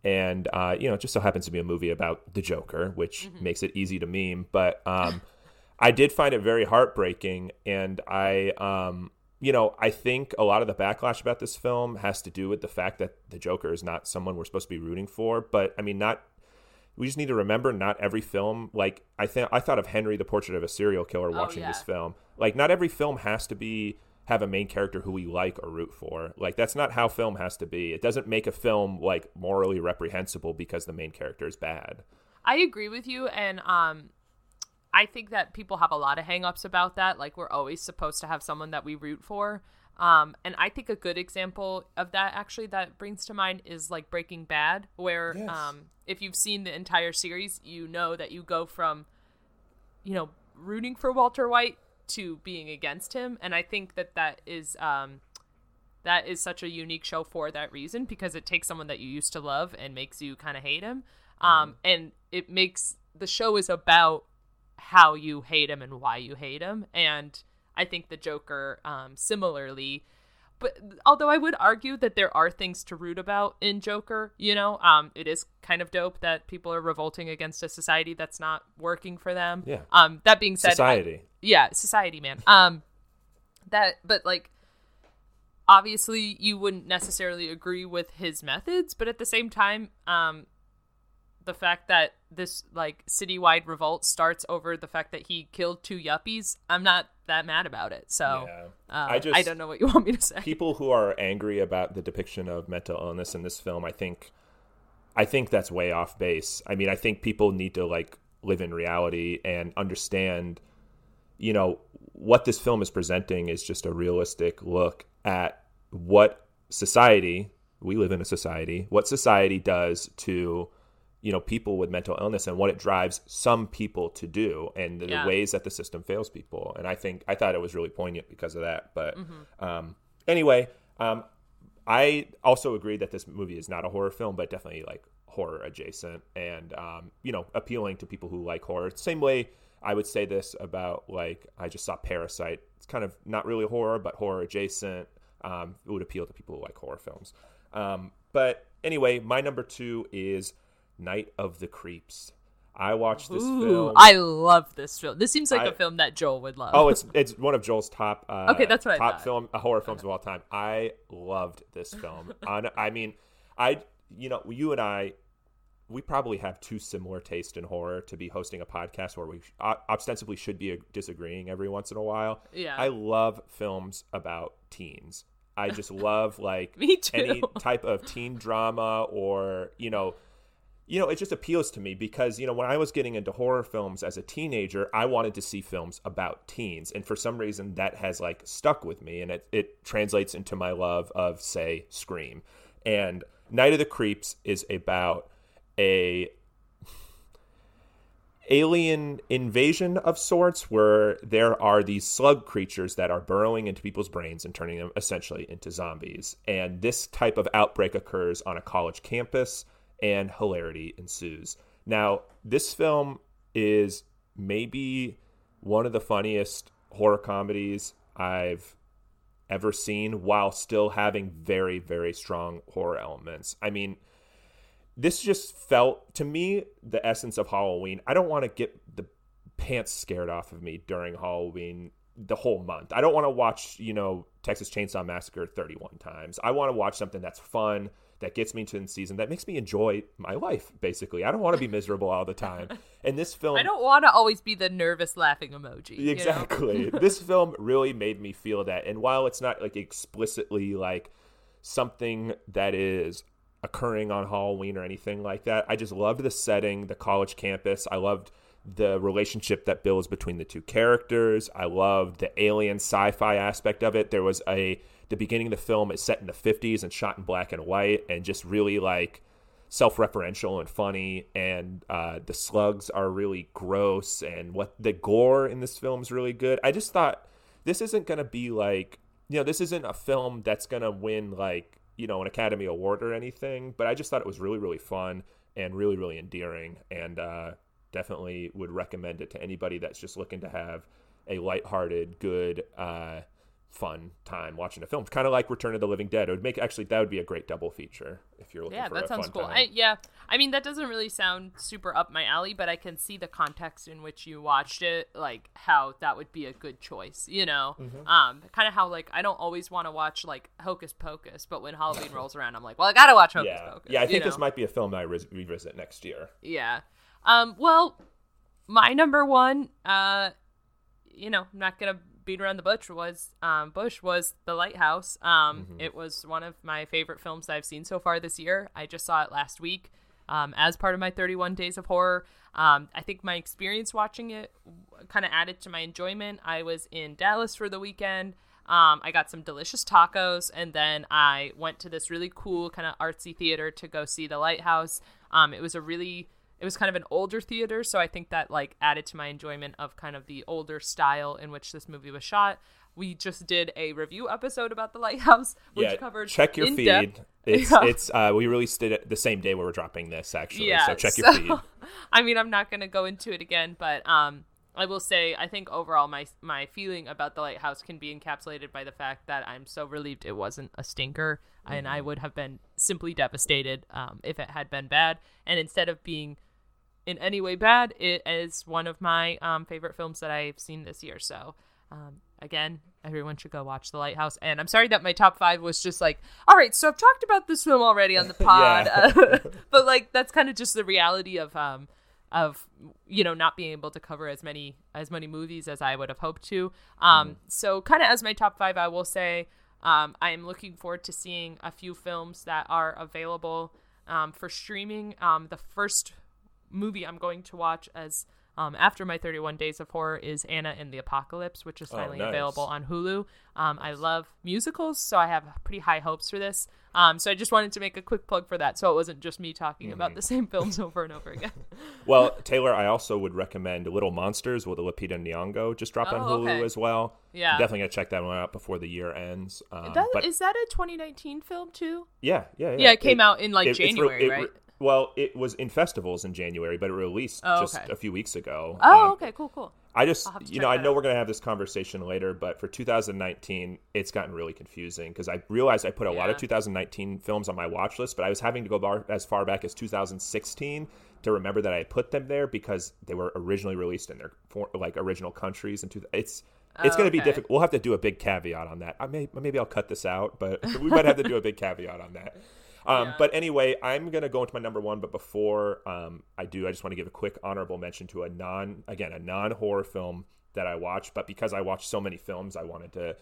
And uh, you know, it just so happens to be a movie about the Joker, which makes it easy to meme. But um, I did find it very heartbreaking, and I, um, you know, I think a lot of the backlash about this film has to do with the fact that the Joker is not someone we're supposed to be rooting for. But I mean, not. We just need to remember, not every film. Like I think I thought of Henry, the Portrait of a Serial Killer, watching yeah. this film. Like, not every film has to be have a main character who we like or root for. Like, that's not how film has to be. It doesn't make a film like morally reprehensible because the main character is bad. I agree with you, and um, I think that people have a lot of hangups about that. Like we're always supposed to have someone that we root for. Um, and I think a good example of that actually that brings to mind is like Breaking Bad, where Yes. um, if you've seen the entire series, you know that you go from, you know, rooting for Walter White to being against him, and I think that that is um, that is such a unique show for that reason because it takes someone that you used to love and makes you kind of hate him. Um, and it makes the show is about how you hate him and why you hate him. And i think the joker um, similarly but although i would argue that there are things to root about in joker you know um, it is kind of dope that people are revolting against a society that's not working for them Yeah. um, that being said I- Society. yeah society man um that but like obviously you wouldn't necessarily agree with his methods but at the same time um the fact that this like citywide revolt starts over the fact that he killed two yuppies i'm not that mad about it so Yeah. uh, I I, don't know what you want me to say people who are angry about the depiction of mental illness in this film, I think, I think that's way off base. I mean, I think people need to like live in reality and understand, you know, what this film is presenting is just a realistic look at what society we live in a society, what society does to you know people with mental illness and what it drives some people to do and the Yeah. ways that the system fails people. And i think i thought it was really poignant because of that but um anyway um i also agree that this movie is not a horror film but definitely like horror adjacent and um you know appealing to people who like horror. Same way i would say this about like i just saw parasite. It's kind of not really horror but horror adjacent um it would appeal to people who like horror films. Um but anyway my number two is night of the creeps i watched this Ooh, film i love this film this seems like I- a film that joel would love Oh, it's it's one of Joel's top. Uh, Okay, that's what top film uh, horror films of all time. I loved this film. On, I mean, I you know you and I, we probably have too similar taste in horror to be hosting a podcast where we uh, ostensibly should be disagreeing every once in a while. Yeah. I love films about teens. I just love like any type of teen drama or you know you know, it just appeals to me because, you know, when I was getting into horror films as a teenager, I wanted to see films about teens. And for some reason, that has like stuck with me and it, it translates into my love of, say, Scream. And Night of the Creeps is about a alien invasion of sorts where there are these slug creatures that are burrowing into people's brains and turning them essentially into zombies. And this type of outbreak occurs on a college campus and hilarity ensues. Now, this film is maybe one of the funniest horror comedies I've ever seen while still having very, very strong horror elements. I mean, this just felt to me the essence of Halloween. I don't want to get the pants scared off of me during Halloween the whole month. I don't want to watch, you know, Texas Chainsaw Massacre 31 times. I want to watch something that's fun that gets me to the season that makes me enjoy my life basically i don't want to be miserable all the time and this film I don't want to always be the nervous laughing emoji. you know? Exactly. this film really made me feel that. And while it's not like explicitly like something that is occurring on Halloween or anything like that, I just loved the setting, the college campus. I loved the relationship that builds between the two characters. I loved the alien sci-fi aspect of it. There was a the beginning of the film is set in the 50s and shot in black and white and just really like self-referential and funny and uh, the slugs are really gross and what the gore in this film is really good. I just thought this isn't going to be like you know this isn't a film that's going to win like you know an academy award or anything but i just thought it was really really fun and really really endearing and uh, definitely would recommend it to anybody that's just looking to have a lighthearted good uh, fun time watching a film. Kind of like Return of the Living Dead. It would make actually that would be a great double feature if you're looking Yeah, for that a sounds cool. I, yeah, I mean that doesn't really sound super up my alley, but I can see the context in which you watched it, like how that would be a good choice. You know, Mm-hmm. um, kind of how like I don't always want to watch like Hocus Pocus, but when Halloween rolls around, I'm like, well, I gotta watch Hocus yeah, Pocus. yeah. I think this might be a film that I re- revisit next year. Yeah. Um. Well, my number one, uh, you know, I'm not gonna beat around the bush was um Bush was The Lighthouse. Um, it was one of my favorite films I've seen so far this year. I just saw it last week, um, as part of my 31 Days of Horror. Um, I think my experience watching it kind of added to my enjoyment. I was in Dallas for the weekend. Um, I got some delicious tacos, and then I went to this really cool kind of artsy theater to go see The Lighthouse. Um, it was a really it was kind of an older theater, so I think that like added to my enjoyment of kind of the older style in which this movie was shot. We just did a review episode about The Lighthouse, which yeah, covered check your feed. depth- It's Yeah. it's uh, we released it the same day we were dropping this actually. Yeah, so check your feed. I mean, I'm not going to go into it again, but um, I will say I think overall my my feeling about the lighthouse can be encapsulated by the fact that I'm so relieved it wasn't a stinker, and I would have been simply devastated um, if it had been bad. And instead of being in any way bad, it is one of my um, favorite films that I've seen this year. So. Um, again, everyone should go watch The Lighthouse. And I'm sorry that my top five was just like, all right, so I've talked about this film already on the pod, uh, but like that's kind of just the reality of um of you know not being able to cover as many as many movies as I would have hoped to. Um, so kind of as my top five, I will say um, I am looking forward to seeing a few films that are available um, for streaming. Um, the first movie I'm going to watch as um, after my 31 days of horror is Anna and the Apocalypse, which is Oh, finally nice. available on Hulu. Um, I love musicals, so I have pretty high hopes for this. Um, so I just wanted to make a quick plug for that, so it wasn't just me talking Mm-hmm. about the same films over and over again. Well, Taylor, I also would recommend Little Monsters with Lupita Nyong'o. Just dropped on Oh, Hulu okay. as well. Yeah. definitely gonna check that one out before the year ends. Um, That, but is that a 2019 film too? yeah, yeah, yeah. Yeah, it came out in, like, re- January, it right? Well, it was in festivals in January, but it released Oh, just okay. a few weeks ago. Oh, Um, okay, cool, cool. I just, I'll have to you know, I know out. we're going to have this conversation later, but for 2019, it's gotten really confusing because I realized I put a lot of 2019 films on my watch list, but I was having to go bar- as far back as 2016 to remember that I put them there because they were originally released in their for, like original countries. And two- it's it's Oh, going to be okay. difficult. We'll have to do a big caveat on that. I may maybe I'll cut this out, but we might have to do a big caveat on that. Um, Yeah. But anyway, I'm gonna go into my number one. But before um, I do, I just want to give a quick honorable mention to a non, again, a non horror film that I watched. But because I watched so many films, I wanted to,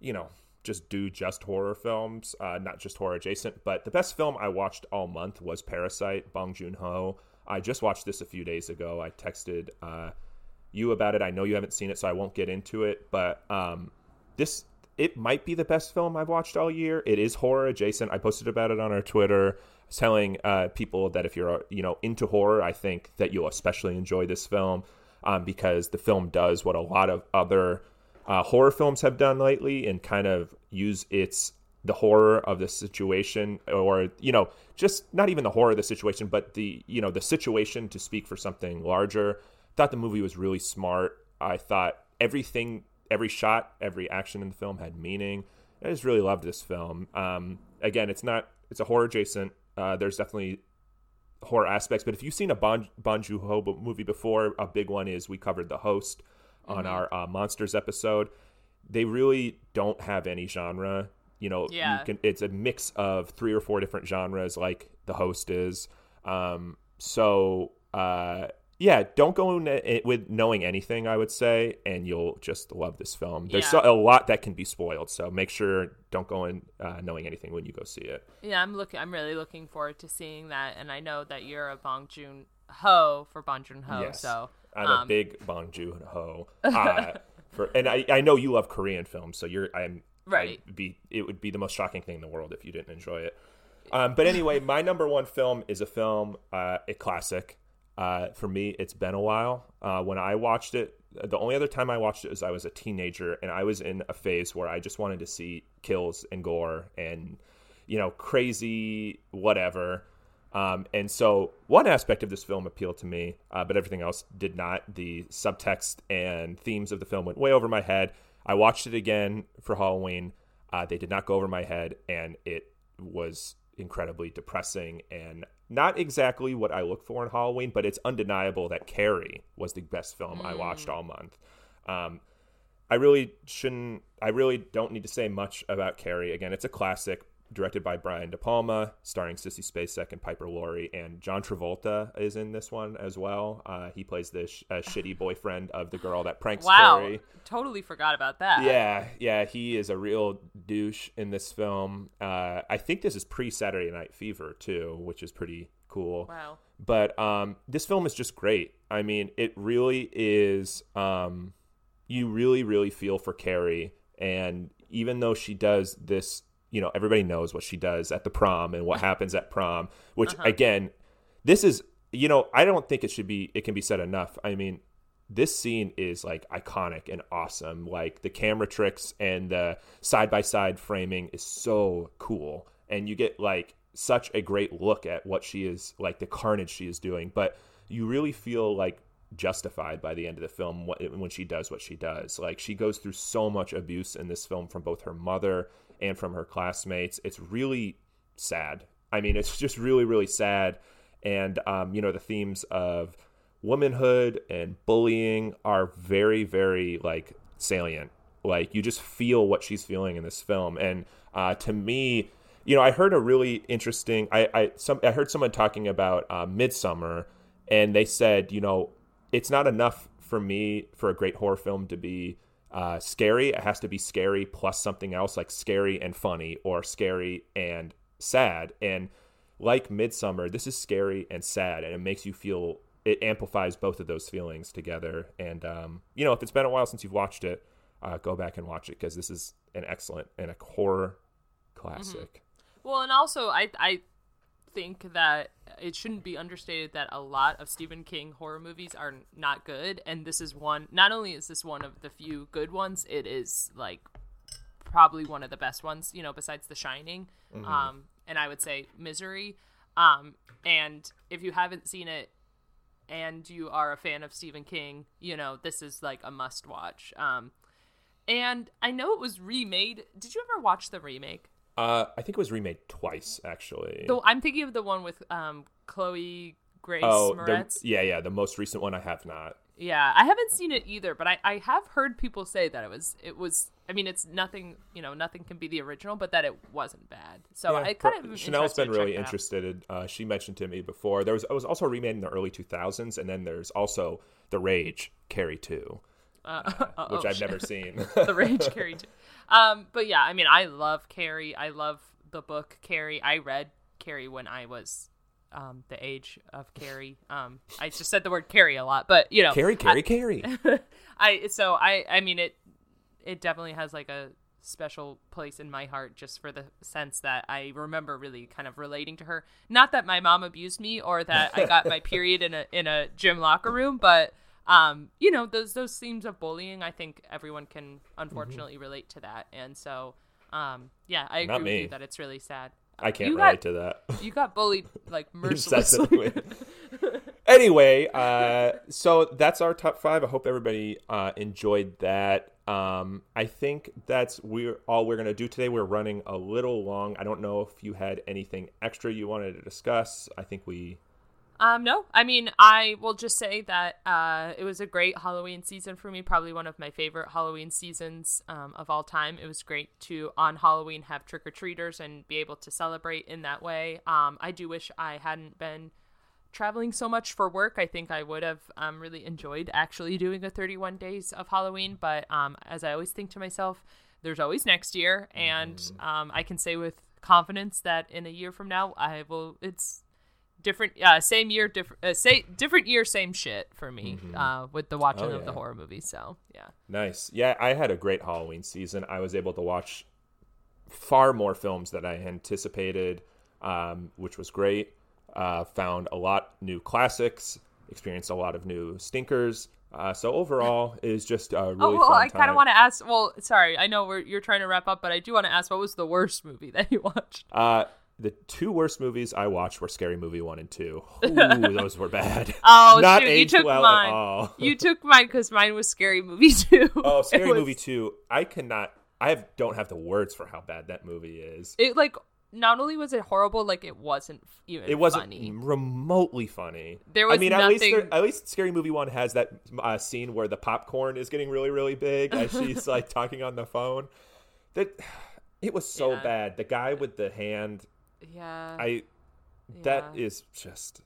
you know, just do just horror films, uh, not just horror adjacent. But the best film I watched all month was Parasite, Bong Joon Ho. I just watched this a few days ago. I texted uh, you about it. I know you haven't seen it, so I won't get into it. But um, this it might be the best film I've watched all year. It is horror adjacent. I posted about it on our Twitter, telling uh, people that if you're you know into horror, I think that you'll especially enjoy this film um, because the film does what a lot of other uh, horror films have done lately and kind of use its the horror of the situation or you know just not even the horror of the situation but the you know the situation to speak for something larger thought the movie was really smart i thought everything every shot every action in the film had meaning i just really loved this film um, again it's not it's a horror adjacent uh, there's definitely horror aspects but if you've seen a bon, Bong Joon-ho movie before a big one is we covered the host on our uh, monsters episode they really don't have any genre you know, Yeah. you can. It's a mix of three or four different genres, like the host is. Um, so uh, yeah, don't go in it with knowing anything. I would say, and you'll just love this film. There's Yeah. so, a lot that can be spoiled, so make sure don't go in uh, knowing anything when you go see it. Yeah, I'm looking. I'm really looking forward to seeing that, and I know that you're a Bong Joon Ho for Bong Joon Ho. Yes. So I'm a um, big Bong Joon Ho. Uh, for and I, I know you love Korean films, so you're I'm Right. I'd be it would be the most shocking thing in the world if you didn't enjoy it. Um, but anyway, my number one film is a film, uh, a classic. Uh, for me, it's been a while. Uh, when I watched it, the only other time I watched it was I was a teenager, and I was in a phase where I just wanted to see kills and gore and you know crazy whatever. Um, and so one aspect of this film appealed to me, uh, but everything else did not. The subtext and themes of the film went way over my head. I watched it again for Halloween. Uh, they did not go over my head, and it was incredibly depressing and not exactly what I look for in Halloween, but it's undeniable that Carrie was the best film I watched all month. Um, I really shouldn't. I really don't need to say much about Carrie. Again, it's a classic, directed by Brian De Palma, starring Sissy Spacek and Piper Laurie, and John Travolta is in this one as well. Uh, he plays the sh- uh, shitty boyfriend of the girl that pranks wow, Carrie. totally forgot about that. Yeah, yeah, he is a real douche in this film. Uh, I think this is pre Saturday Night Fever too, which is pretty cool. Wow. But um, this film is just great. I mean, it really is. Um, you really, really feel for Carrie, and even though she does this, you know, everybody knows what she does at the prom and what uh-huh. happens at prom. Which uh-huh. again, this is, you know, I don't think it should be. It can be said enough. I mean, this scene is like iconic and awesome. Like the camera tricks and the side by side framing is so cool. And you get like such a great look at what she is like the carnage she is doing. But you really feel like justified by the end of the film when she does what she does. Like she goes through so much abuse in this film from both her mother and from her classmates. It's really sad. I mean, it's just really, really sad. And, um, you know, the themes of womanhood and bullying are very, very like salient. Like you just feel what she's feeling in this film. And uh, to me, you know, I heard a really interesting. I I some I heard someone talking about uh, Midsommar, and they said, you know, it's not enough for me for a great horror film to be uh, scary. It has to be scary plus something else, like scary and funny, or scary and sad. And like Midsommar, this is scary and sad, and it makes you feel. It amplifies both of those feelings together. And um, you know, if it's been a while since you've watched it, uh, go back and watch it because this is an excellent and a horror classic. Well, and also I I think that it shouldn't be understated that a lot of Stephen King horror movies are not good, and this is one. Not only is this one of the few good ones, it is like probably one of the best ones. You know, besides The Shining, um, and I would say Misery. Um, and if you haven't seen it, and you are a fan of Stephen King, you know this is like a must watch. Um, and I know it was remade. Did you ever watch the remake? Uh, I think it was remade twice, actually. So I'm thinking of the one with um Chloe Grace oh, the, Moretz. yeah, yeah. The most recent one I have not. Yeah, I haven't seen it either, but I, I have heard people say that it was it was. I mean, it's nothing. You know, nothing can be the original, but that it wasn't bad. So Yeah, I kind of Chanel's been really interested. Uh, she mentioned to me before there was it was also remade in the early 2000s, and then there's also The Rage Carrie 2, Uh, which oh, I've shit. never seen. the Rage Carrie too. Um, but yeah, I mean, I love Carrie. I love the book Carrie. I read Carrie when I was um the age of Carrie. Um, I just said the word Carrie a lot, but you know, Carrie, Carrie, Carrie. I so I I mean it it definitely has like a special place in my heart just for the sense that I remember really kind of relating to her. Not that my mom abused me or that I got my period in a in a gym locker room, but um you know those those themes of bullying I think everyone can unfortunately relate to that. And so um yeah, I agree Not with you that it's really sad. I can't You relate got- to that. You got bullied like mercilessly. Anyway, uh, so that's our top five. I hope everybody uh, enjoyed that. Um, I think that's we're all we're gonna do today. We're running a little long. I don't know if you had anything extra you wanted to discuss. I think we Um, no, I mean, I will just say that uh, it was a great Halloween season for me. Probably one of my favorite Halloween seasons um, of all time. It was great to on Halloween have trick or treaters and be able to celebrate in that way. Um, I do wish I hadn't been traveling so much for work. I think I would have um, really enjoyed actually doing a 31 days of Halloween. But um, as I always think to myself, there's always next year, and um, I can say with confidence that in a year from now, I will. It's different uh same year different uh, say different year same shit for me uh with the watching Oh, of the horror movie so yeah Nice. Yeah, I had a great Halloween season. I was able to watch far more films than I anticipated, um, which was great. Uh, found a lot new classics, experienced a lot of new stinkers. Uh, so overall, it is just a really oh well i kind of want to ask well sorry i know we're, you're trying to wrap up but i do want to ask what was the worst movie that you watched Uh, the two worst movies I watched were Scary Movie one and two. Ooh, those were bad. oh Not shoot you took well mine at all. you took mine because mine was scary movie too Oh, Scary was- Movie two. I cannot. I have, don't have the words for how bad that movie is. it like not only was it horrible like it wasn't even It wasn't funny remotely funny. There was. I mean, at least nothing- there, at least Scary Movie One has that uh, scene where the popcorn is getting really, really big as she's like talking on the phone. That it was so Yeah. bad. The guy with the hand, yeah I that Yeah. is just.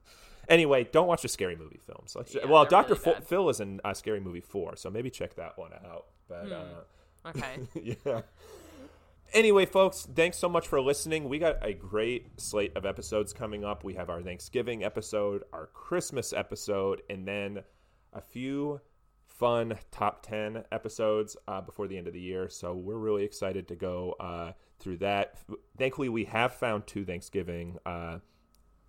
Anyway, don't watch the Scary Movie films. Let's Yeah, well, Doctor really bad. Phil is in uh, Scary Movie Four, so maybe check that one out. But Hmm. uh, okay yeah. Anyway, folks, thanks so much for listening. We got a great slate of episodes coming up. We have our Thanksgiving episode, our Christmas episode, and then a few fun top 10 episodes uh, before the end of the year. So we're really excited to go uh, through that. Thankfully, we have found two Thanksgiving uh,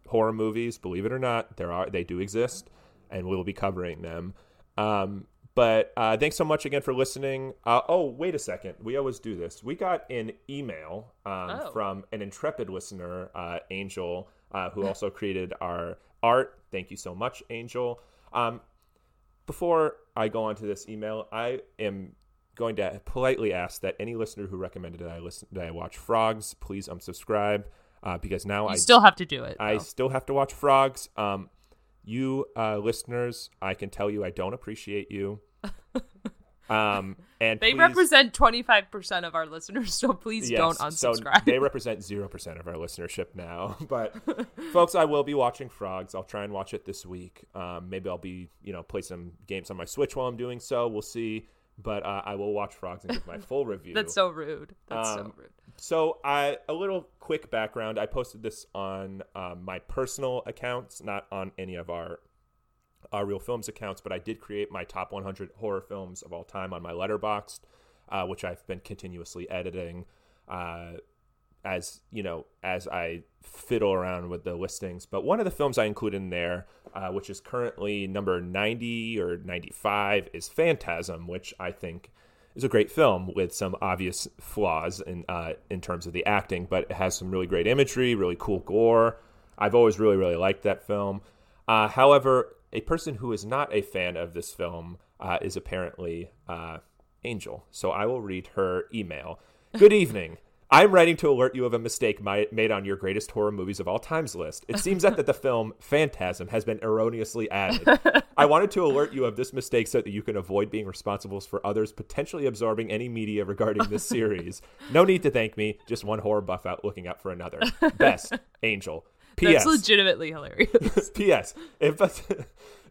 horror movies. Believe it or not, there are they do exist, and we'll be covering them. Um, but uh, thanks so much again for listening. Uh, oh, wait a second. We always do this. We got an email um, Oh. from an intrepid listener, uh, Angel, uh, who also created our art. Thank you so much, Angel. Um, before I go on to this email, I am going to politely ask that any listener who recommended that I listen that I watch Frogs, please unsubscribe uh, because now you I still have to do it I though. still have to watch Frogs. Um, you uh, listeners, I can tell you I don't appreciate you. Um, and They please- represent 25% of our listeners, so please yes, don't so unsubscribe. they represent zero percent of our listenership now. But folks, I will be watching Frogs. I'll try and watch it this week. Um, maybe I'll be you know play some games on my Switch while I'm doing so. We'll see. But uh, I will watch Frogs and give my full review. That's so rude. That's so Um, rude. So, I a little quick background. I posted this on um, my personal accounts, not on any of our our real films accounts, but I did create my top 100 horror films of all time on my Letterboxd, uh, which I've been continuously editing. Uh, as you know, as I fiddle around with the listings, but one of the films I include in there, uh, which is currently number ninety or ninety-five, is Phantasm, which I think is a great film with some obvious flaws in uh, in terms of the acting, but it has some really great imagery, really cool gore. I've always really really liked that film. Uh, however, a person who is not a fan of this film uh, is apparently uh, Angel. So I will read her email. Good evening. I'm writing to alert you of a mistake mi- made on your greatest horror movies of all times list. It seems that the film Phantasm has been erroneously added. I wanted to alert you of this mistake so that you can avoid being responsible for others potentially absorbing any media regarding this series. No need to thank me, just one horror buff out looking out for another. Best, Angel. P.S. That's legitimately hilarious. P.S. If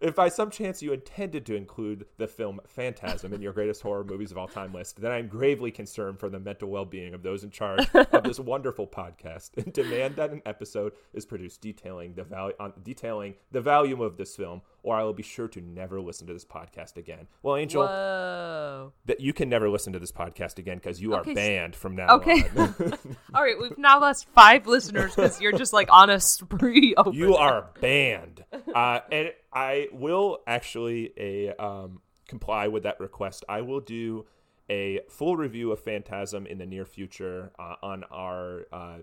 if by some chance you intended to include the film Phantasm in your greatest horror movies of all time list, then I'm gravely concerned for the mental well-being of those in charge of this wonderful podcast and demand that an episode is produced detailing the value on detailing the value of this film, or I will be sure to never listen to this podcast again. Well, Angel, Whoa. that you can never listen to this podcast again because you are Okay, s- banned from now Okay. on. All right, we've now lost five listeners because you're just like on a spree You are banned. Uh, and I will actually a um, comply with that request. I will do a full review of Phantasm in the near future uh, on our uh,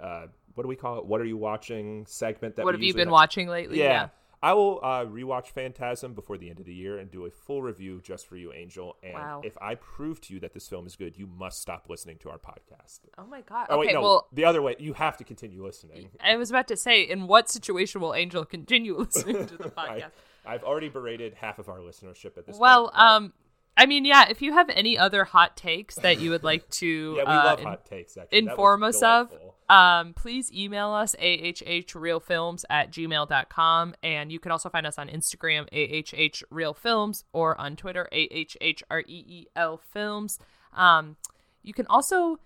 uh, what do we call it? What are you watching segment? That What we have you been have- watching lately? Yeah. I will uh, rewatch Phantasm before the end of the year and do a full review just for you, Angel. And Wow. if I prove to you that this film is good, you must stop listening to our podcast. Oh my god. Oh okay, wait, no, well, the other way. You have to continue listening. I was about to say, in what situation will Angel continue listening to the podcast? I've already berated half of our listenership at this well, point. um, I mean, yeah. If you have any other hot takes that you would like to, yeah, we uh, love in- hot takes. Actually, inform us of, um, please email us ahhrealfilms at gmail.com. And you can also find us on Instagram, ahhrealfilms, or on Twitter, ahhreel E films. Um, you can also,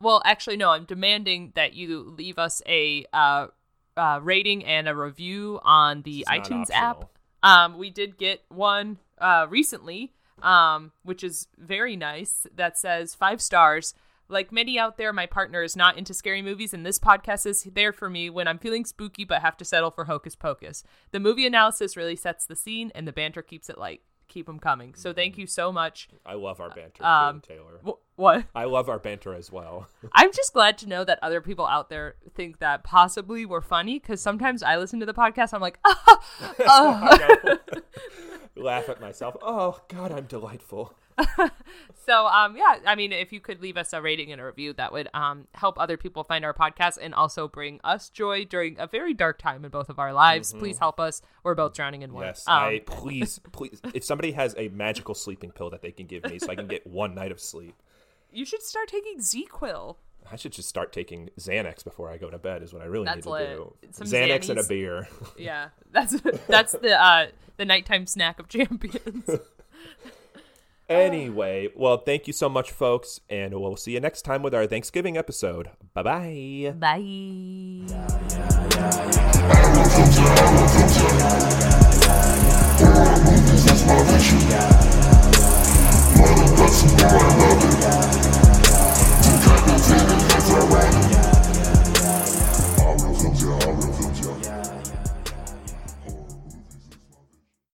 well, actually, no, I'm demanding that you leave us a uh, uh, rating and a review on the It's iTunes app. Um, we did get one uh, recently, um, which is very nice. That says five stars. Like many out there, my partner is not into scary movies, and this podcast is there for me when I'm feeling spooky but have to settle for Hocus Pocus. The movie analysis really sets the scene, and the banter keeps it light. Keep them coming. So thank you so much. I love our banter, Um, too, Taylor. Wh- what? I love our banter as well. I'm just glad to know that other people out there think that possibly we're funny because sometimes I listen to the podcast, I'm like. I know. Laugh at myself. Oh God, I'm delightful. So um yeah, I mean if you could leave us a rating and a review that would um help other people find our podcast and also bring us joy during a very dark time in both of our lives. Please help us. We're both drowning in one. Mm-hmm. Yes, Um, I please, please. If somebody has a magical sleeping pill that they can give me, so I can get one night of sleep, you should start taking ZzzQuil. I should just start taking Xanax before I go to bed. Is what I really That's need to lit. do. Some Xanax and a beer. Yeah. That's that's the uh the nighttime snack of champions. Oh. Anyway, well, thank you so much, folks, and we'll see you next time with our Thanksgiving episode. Bye-bye. Bye bye. bye